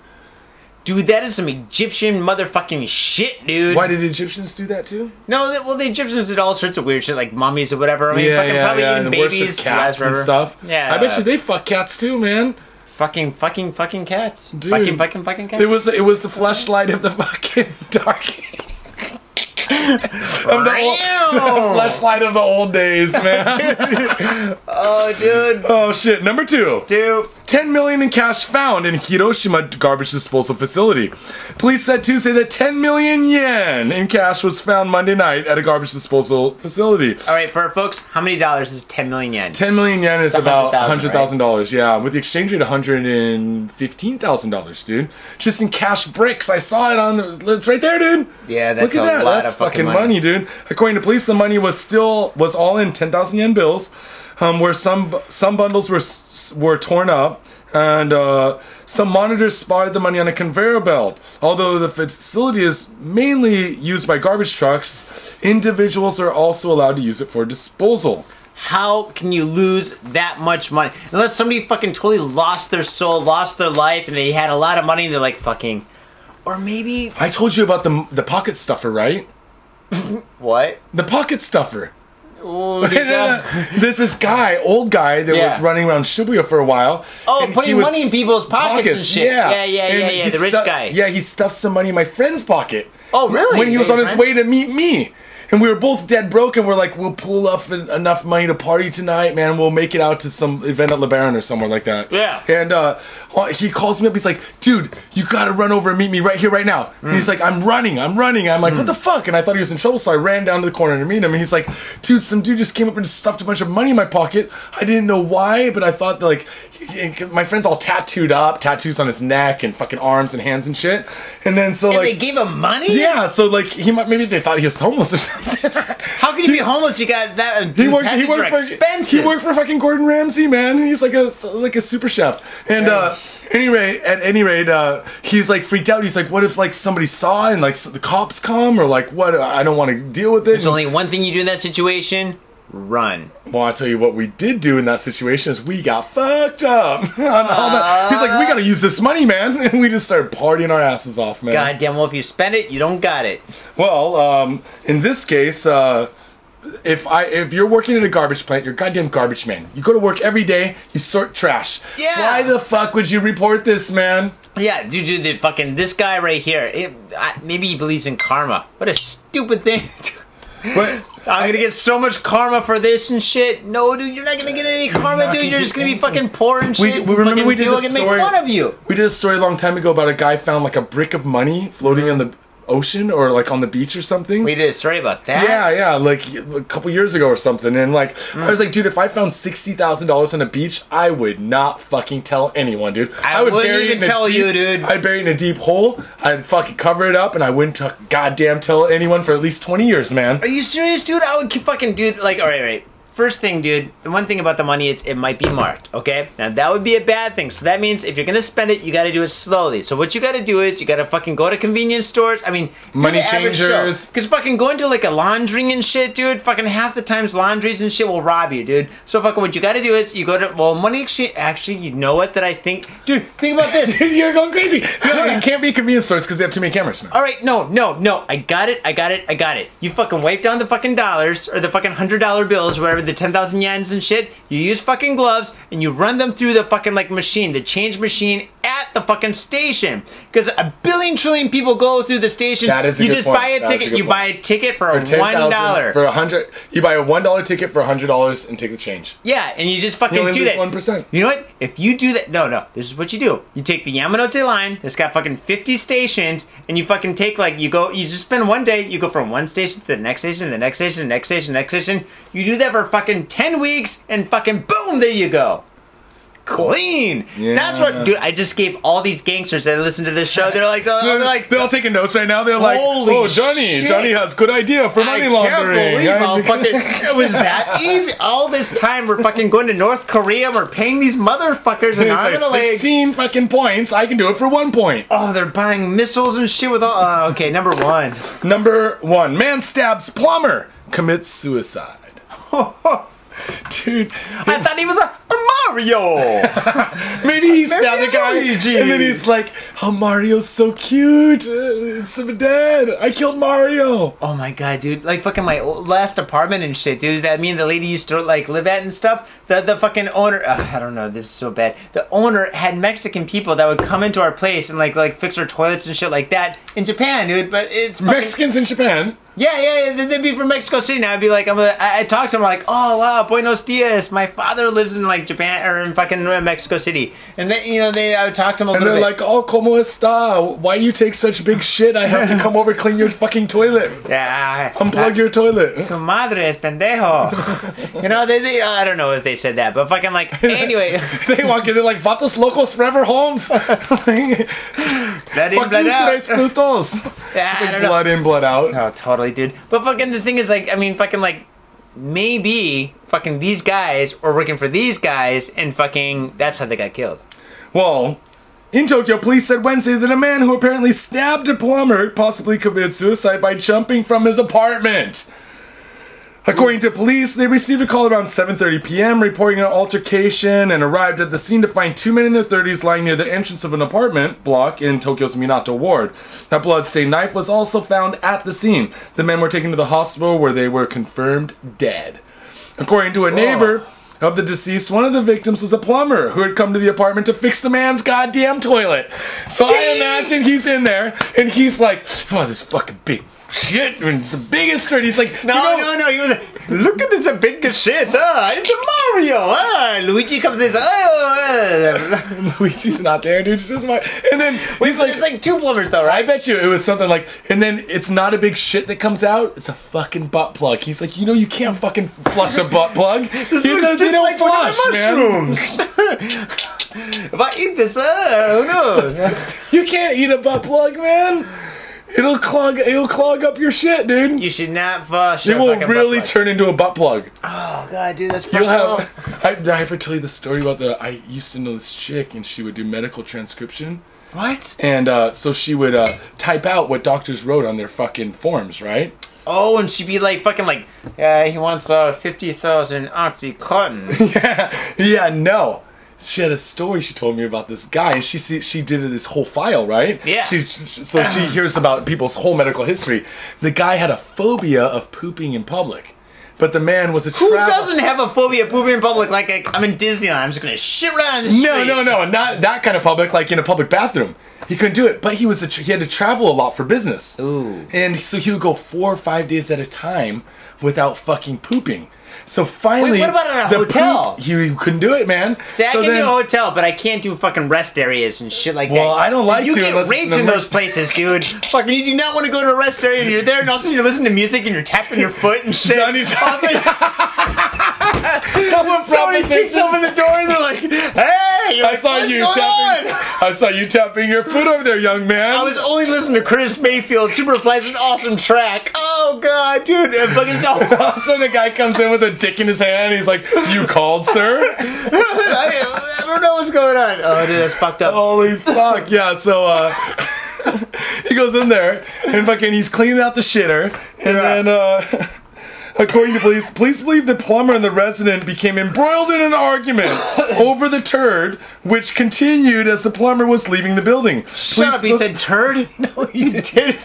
Dude, that is some Egyptian motherfucking shit, dude. Why did Egyptians do that too? No, th- well, the Egyptians did all sorts of weird shit, like mummies or whatever. I mean, fucking probably and eating the worship babies, cats and stuff. Yeah, I bet you they fuck cats too, man. fucking, fucking, fucking cats. Dude. Fucking, fucking, fucking cats. It was it was the flashlight of the fucking dark. Of the, old, flashlight of the old days, man. oh, dude, oh shit. Number two. dude. 10 million in cash found in Hiroshima garbage disposal facility. Police said Tuesday that 10 million yen in cash was found Monday night at a garbage disposal facility. All right, for folks, how many dollars is ten million yen? 10 million yen is about $100,000, $100,000, yeah. With the exchange rate, $115,000, dude. Just in cash bricks. I saw it on the. It's right there, dude. Yeah, that's Look at a that. lot That's of fucking money. money. dude. According to police, the money was still was all in 10,000 yen bills, um, where some some bundles were were torn up, and uh, some monitors spotted the money on a conveyor belt. Although the facility is mainly used by garbage trucks, individuals are also allowed to use it for disposal. How can you lose that much money? Unless somebody fucking totally lost their soul, lost their life, and they had a lot of money, and they're like fucking. Or maybe I told you about the the pocket stuffer, right? what? The pocket stuffer. Ooh, uh, There's this guy, old guy, that Yeah. was running around Shibuya for a while. Oh, and he putting would money in people's pockets and shit. Yeah, Yeah, yeah, And yeah, he the rich stu- guy. Yeah, he stuffed some money in my friend's pocket. Oh, really? When he was on his way to meet me. And we were both dead broke, and we're like, we'll pull up en- enough money to party tonight, man. We'll make it out to some event at Le Baron or somewhere like that. Yeah. And uh, he calls me up. He's like, dude, you gotta run over and meet me right here, right now. And Mm. he's like, I'm running, I'm running. I'm like, what the fuck? And I thought he was in trouble, so I ran down to the corner to meet him. And he's like, dude, some dude just came up and stuffed a bunch of money in my pocket. I didn't know why, but I thought that, like, my friend's all tattooed up, tattoos on his neck and fucking arms and hands and shit. And then so And like. they gave him money? yeah, so like he might maybe they thought he was homeless or something. How can you be homeless? You got that. he worked. He worked for. expensive. He worked for fucking Gordon Ramsay, man. He's like a like a super chef. And uh, any rate, at any rate, uh, he's like freaked out. He's like, "What if like somebody saw and like the cops come or like what? I don't want to deal with it." There's only one thing you do in that situation: run. well, I tell you what we did do in that situation is we got fucked up. on all that. He's like, "We got to use this money, man," and we just started partying our asses off, man. Goddamn well, if you spend it, you don't got it. Well, um, in this case, uh, if I if you're working at a garbage plant, you're goddamn garbage man. You go to work every day, you sort trash. Yeah. Why the fuck would you report this, man? Yeah, dude, dude, the fucking this guy right here. It, I, maybe he believes in karma. What a stupid thing. What? I'm gonna get so much karma for this and shit. No, dude, you're not gonna get any karma, dude. You're just gonna be fucking poor and shit. We remember we did a story- make fun of you. We did a story a long time ago about a guy found like a brick of money floating in the ocean or like on the beach or something. We did a story about that. Yeah, yeah, like a couple years ago or something. And like, I was like, dude, if I found sixty thousand dollars on a beach, I would not fucking tell anyone, dude. I wouldn't bury even tell you, dude. I'd bury it in a deep hole. I'd fucking cover it up, and I wouldn't t- goddamn tell anyone for at least twenty years, man. Are you serious, dude? I would keep fucking dude. Like, all right, all right. First thing, dude. The one thing about the money is it might be marked. Okay, now that would be a bad thing. So that means if you're gonna spend it, you got to do it slowly. So what you got to do is you got to fucking go to convenience stores. I mean, Money changers. Because fucking going to like a laundry and shit, dude. Fucking half the times laundries and shit will rob you, dude. So fucking what you got to do is you go to well money exchange. Actually, you know what? That I think, dude. Think about this. Dude, you're going crazy. It can't be convenience stores because they have too many cameras. Man. All right, no, no, no. I got it. I got it. I got it. You fucking wipe down the fucking dollars or the fucking hundred dollar bills, whatever the ten thousand yens and shit. You use fucking gloves and you run them through the fucking like machine, the change machine at the fucking station. Because a billion trillion people go through the station. That is a you good just point. buy a That's a ticket. good You point. buy a ticket for, For one 10,000 dollar. for a hundred, you buy a one dollar ticket for a hundred dollars and take the change. Yeah, and you just fucking You do that. 1%. You know what? If you do that, no, no. This is what you do. You take the Yamanote line that's got fucking fifty stations, and you fucking take like you go. You just spend one day. You go from one station to the next station, the next station, the next station, the next station. You do that for fucking ten weeks, and fucking boom, there you go. Clean. That's what, dude. I just gave all these gangsters that listen to this show. They're like, they're, They're, like, they're all taking notes right now. They're like, "Oh, Johnny, shit. Johnny has good idea for money I laundering." can't believe how fucking it was that easy. All this time we're fucking going to North Korea. We're paying these motherfuckers an arm like and a leg. 16 fucking points. I can do it for one point. Oh, they're buying missiles and shit with all. Uh, okay, number one. Number one, man stabs plumber, commits suicide. Dude, I thought he was a, a Mario. maybe he stabbed the guy, Luigi. and then he's like, "Oh, Mario's so cute. It's so dead. I killed Mario." oh my god, dude! Like fucking my last apartment and shit, dude. That me and the lady used to like live at and stuff. The the fucking owner. Uh, I don't know. This is so bad. The owner had Mexican people that would come into our place and like like fix our toilets and shit like that in Japan, dude. But it's fucking, Mexicans in Japan. Yeah, yeah, yeah. They'd be from Mexico City. Now I'd be like, I'm gonna, I, I talk to them like, oh wow, Buenos dias. My father lives in like Japan or in fucking Mexico City, and then you know they, I would talk to them a And little they're like, "Oh, como está? Why you take such big shit? I have to come over clean your fucking toilet. yeah, Unplug your toilet." Tu madre es pendejo. you know, they, they, I don't know if they said that, but fucking like, anyway, they walk in, they're like, "Vatos locos forever, homes. You, blood in, blood out. Yeah, I don't know. Blood in, blood out. Oh, totally, dude. But fucking the thing is, like, I mean, fucking like, maybe fucking these guys were working for these guys, and fucking that's how they got killed. Well, in Tokyo, police said Wednesday that a man who apparently stabbed a plumber possibly committed suicide by jumping from his apartment. According to police, they received a call around 7:30 p.m. reporting an altercation and arrived at the scene to find two men in their 30s lying near the entrance of an apartment block in Tokyo's Minato ward. A bloodstained knife was also found at the scene. The men were taken to the hospital where they were confirmed dead. According to a neighbor of the deceased, one of the victims was a plumber who had come to the apartment to fix the man's goddamn toilet. So I imagine he's in there and he's like, "Oh, this fucking big shit, it's the biggest dirt." He's like, No, you know- no, no. He was like, look at this big shit. Ah, it's a Mario. Ah, Luigi comes in oh. Luigi's not there, dude. It's just my, and then he's It's like, it's like two plumbers though, right? I bet you it was something like, and then it's not a big shit that comes out. It's a fucking butt plug. He's like, you know, you can't fucking flush a butt plug. This He looks just don't like man. mushrooms. if I eat this, uh, who knows? You can't eat a butt plug, man. It'll clog. It'll clog up your shit, dude. you should not flush. It will really turn into a butt plug. Oh god, dude, that's You'll have. I, did I ever tell you the story about the? I used to know this chick, and she would do medical transcription, What? and uh, so she would uh, type out what doctors wrote on their fucking forms, right? Oh, and she'd be like fucking like, yeah, he wants uh fifty thousand oxycontins. yeah, no. She had a story she told me about this guy, and she she did this whole file, right? Yeah. She, so she uh-huh. hears about people's whole medical history. The guy had a phobia of pooping in public, but the man was a Who travel- doesn't have a phobia of pooping in public? Like, I'm in Disneyland, I'm just gonna shit right on the street. No, no, no, not that kind of public, like in a public bathroom. He couldn't do it, but he was a, he had to travel a lot for business. Ooh. And so he would go four or five days at a time without fucking pooping. So finally, Wait, what about in a hotel? poop- he couldn't do it, man. See, I so can then, do a hotel, but I can't do fucking rest areas and shit like Well, that. Well, I don't like you to get unless raped in those places, dude. fucking, you do not want to go to a rest area and you're there, and all of a sudden you're listening to music and you're tapping your foot and shit. Johnny- All of a sudden- Someone Somebody kicks open the door and they're like, "Hey!" You're I saw "What's you tapping. on?" I saw you tapping your foot over there, young man. I was only listening to Curtis Mayfield. Superfly's an awesome track. Oh god, dude! And fucking All of a sudden, a guy comes in with a dick in his hand. He's like, "You called, sir?" I, I don't know what's going on. Oh, dude, that's fucked up. Holy fuck! Yeah. So uh, he goes in there and fucking he's cleaning out the shitter, and Yeah. then uh, according to police, police believe the plumber and the resident became embroiled in an argument over the turd, which continued as the plumber was leaving the building. Shut up! He said turd. No, he did.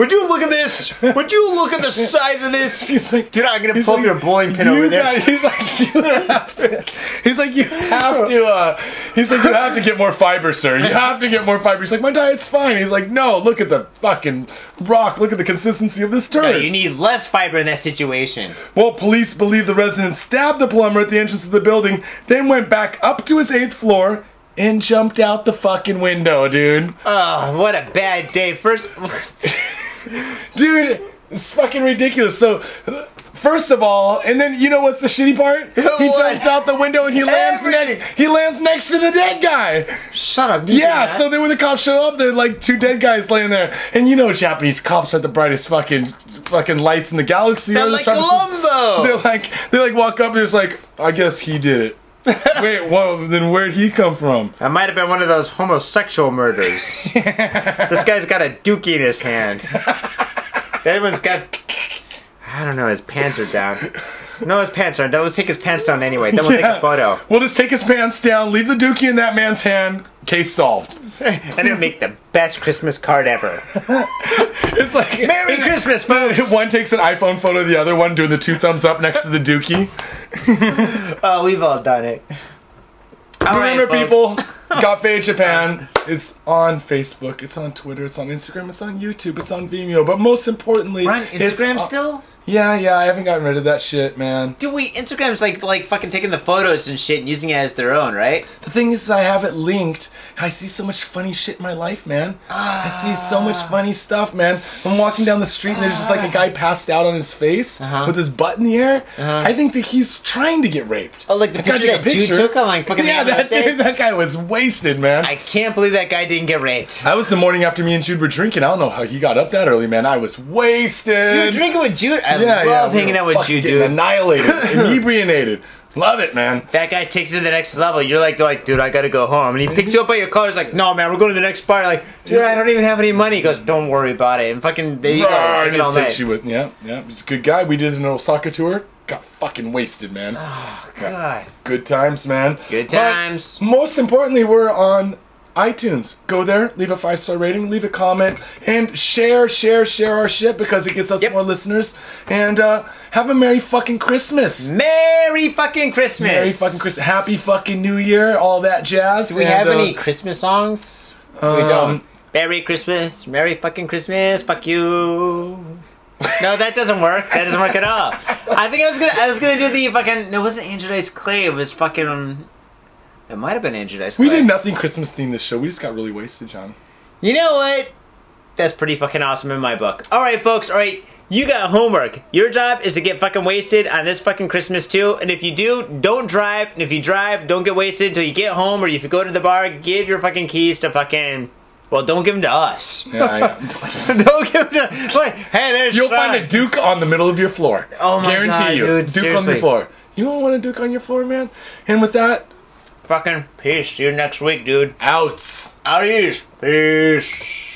Would you look at this? Would you look at the size of this? He's like, Dude, I'm gonna pull like, your bowling pin you over there. got- he's like, you have to. He's like, you have to. Uh, he's like, you have to get more fiber, sir. You have to get more fiber. He's like, my diet's fine. He's like, no, look at the fucking rock. Look at the consistency of this No, turd. you need less fiber in that situation. well, police believe the resident stabbed the plumber at the entrance of the building, then went back up to his eighth floor and jumped out the fucking window, dude. Oh, what a bad day. First, Dude, it's fucking ridiculous. So, first of all, and then you know what's the shitty part? He jumps out the window and he lands Everything. next. He lands next to the dead guy. shut up. Yeah. So then when the cops show up, there's like two dead guys laying there, and you know Japanese cops are the brightest fucking fucking lights in the galaxy. they're like Columbo. They're like they like walk up and it's like I guess he did it. Wait, well then where'd he come from? That might have been one of those homosexual murders. this guy's got a dookie in his hand. Other one's got. I don't know, his pants are down. No, his pants are down. Let's take his pants down anyway. Then we'll take a photo. We'll just take his pants down, leave the dookie in that man's hand. Case solved. And it'll make the best Christmas card ever. It's like Merry Christmas, folks! One takes an iPhone photo of the other one, doing the two thumbs up next to the dookie. Oh, we've all done it. All right, Remember, folks. people, Got Faded Japan is on Facebook, it's on Twitter, it's on Instagram, it's on YouTube, it's on Vimeo, but most importantly, We're on Instagram still? Yeah, yeah, I haven't gotten rid of that shit, man. Dude, we Instagram's like like fucking taking the photos and shit and using it as their own, right? The thing is, I have it linked. I see so much funny shit in my life, man. I see so much Ah. funny stuff, man. I'm walking down the street and there's just like a guy passed out on his face Uh-huh. with his butt in the air. Uh-huh. I think that he's trying to get raped. Oh, like the I picture that Jude took on like fucking yeah, that dude, that guy was wasted, man. I can't believe that guy didn't get raped. That was the morning after me and Jude were drinking. I don't know how he got up that early, man. I was wasted. You were drinking with Jude? I yeah, love yeah, hanging out with getting dude. Annihilated, inebriated. Love it, man. That guy takes it to the next level. You're like, like, dude, I gotta go home. And he picks you up by your collar. He's like, no, man, we're going to the next bar. Like, dude, I don't even have any money. He goes, don't worry about it. And fucking, there you go. Drink it all takes night. you with yeah, yeah. He's a good guy. We did an Osaka tour. Got fucking wasted, man. Oh, God. Good times, man. Good But times. most importantly, we're on iTunes. Go there, leave a five star rating, leave a comment, and share, share, share our shit because it gets us Yep. more listeners. And uh, have a merry fucking Christmas. Merry fucking Christmas. Merry fucking Christmas. Happy fucking New Year. All that jazz. Do we And, have uh, any Christmas songs? we um, don't. Merry Christmas. Merry fucking Christmas. Fuck you. No, that doesn't work. That doesn't work at all. I think I was gonna. I was gonna do the fucking. No, it wasn't Andrew Dice Clay. It was fucking. It might have been Andrew Dice Clay. We did nothing Christmas themed this show. We just got really wasted, John. You know what? That's pretty fucking awesome in my book. All right, folks. All right, you got homework. Your job is to get fucking wasted on this fucking Christmas too. And if you do, don't drive. And if you drive, don't get wasted until you get home. Or if you go to the bar, give your fucking keys to fucking. Well, don't give them to us. Yeah, don't give them to. Like, hey, there's. You'll find a Duke on the middle of your floor. Oh my Guarantee God, you. dude, Duke on seriously. the floor. You don't want a Duke on your floor, man? And with that, Fucking peace. See you next week, dude. outs. Out Peace.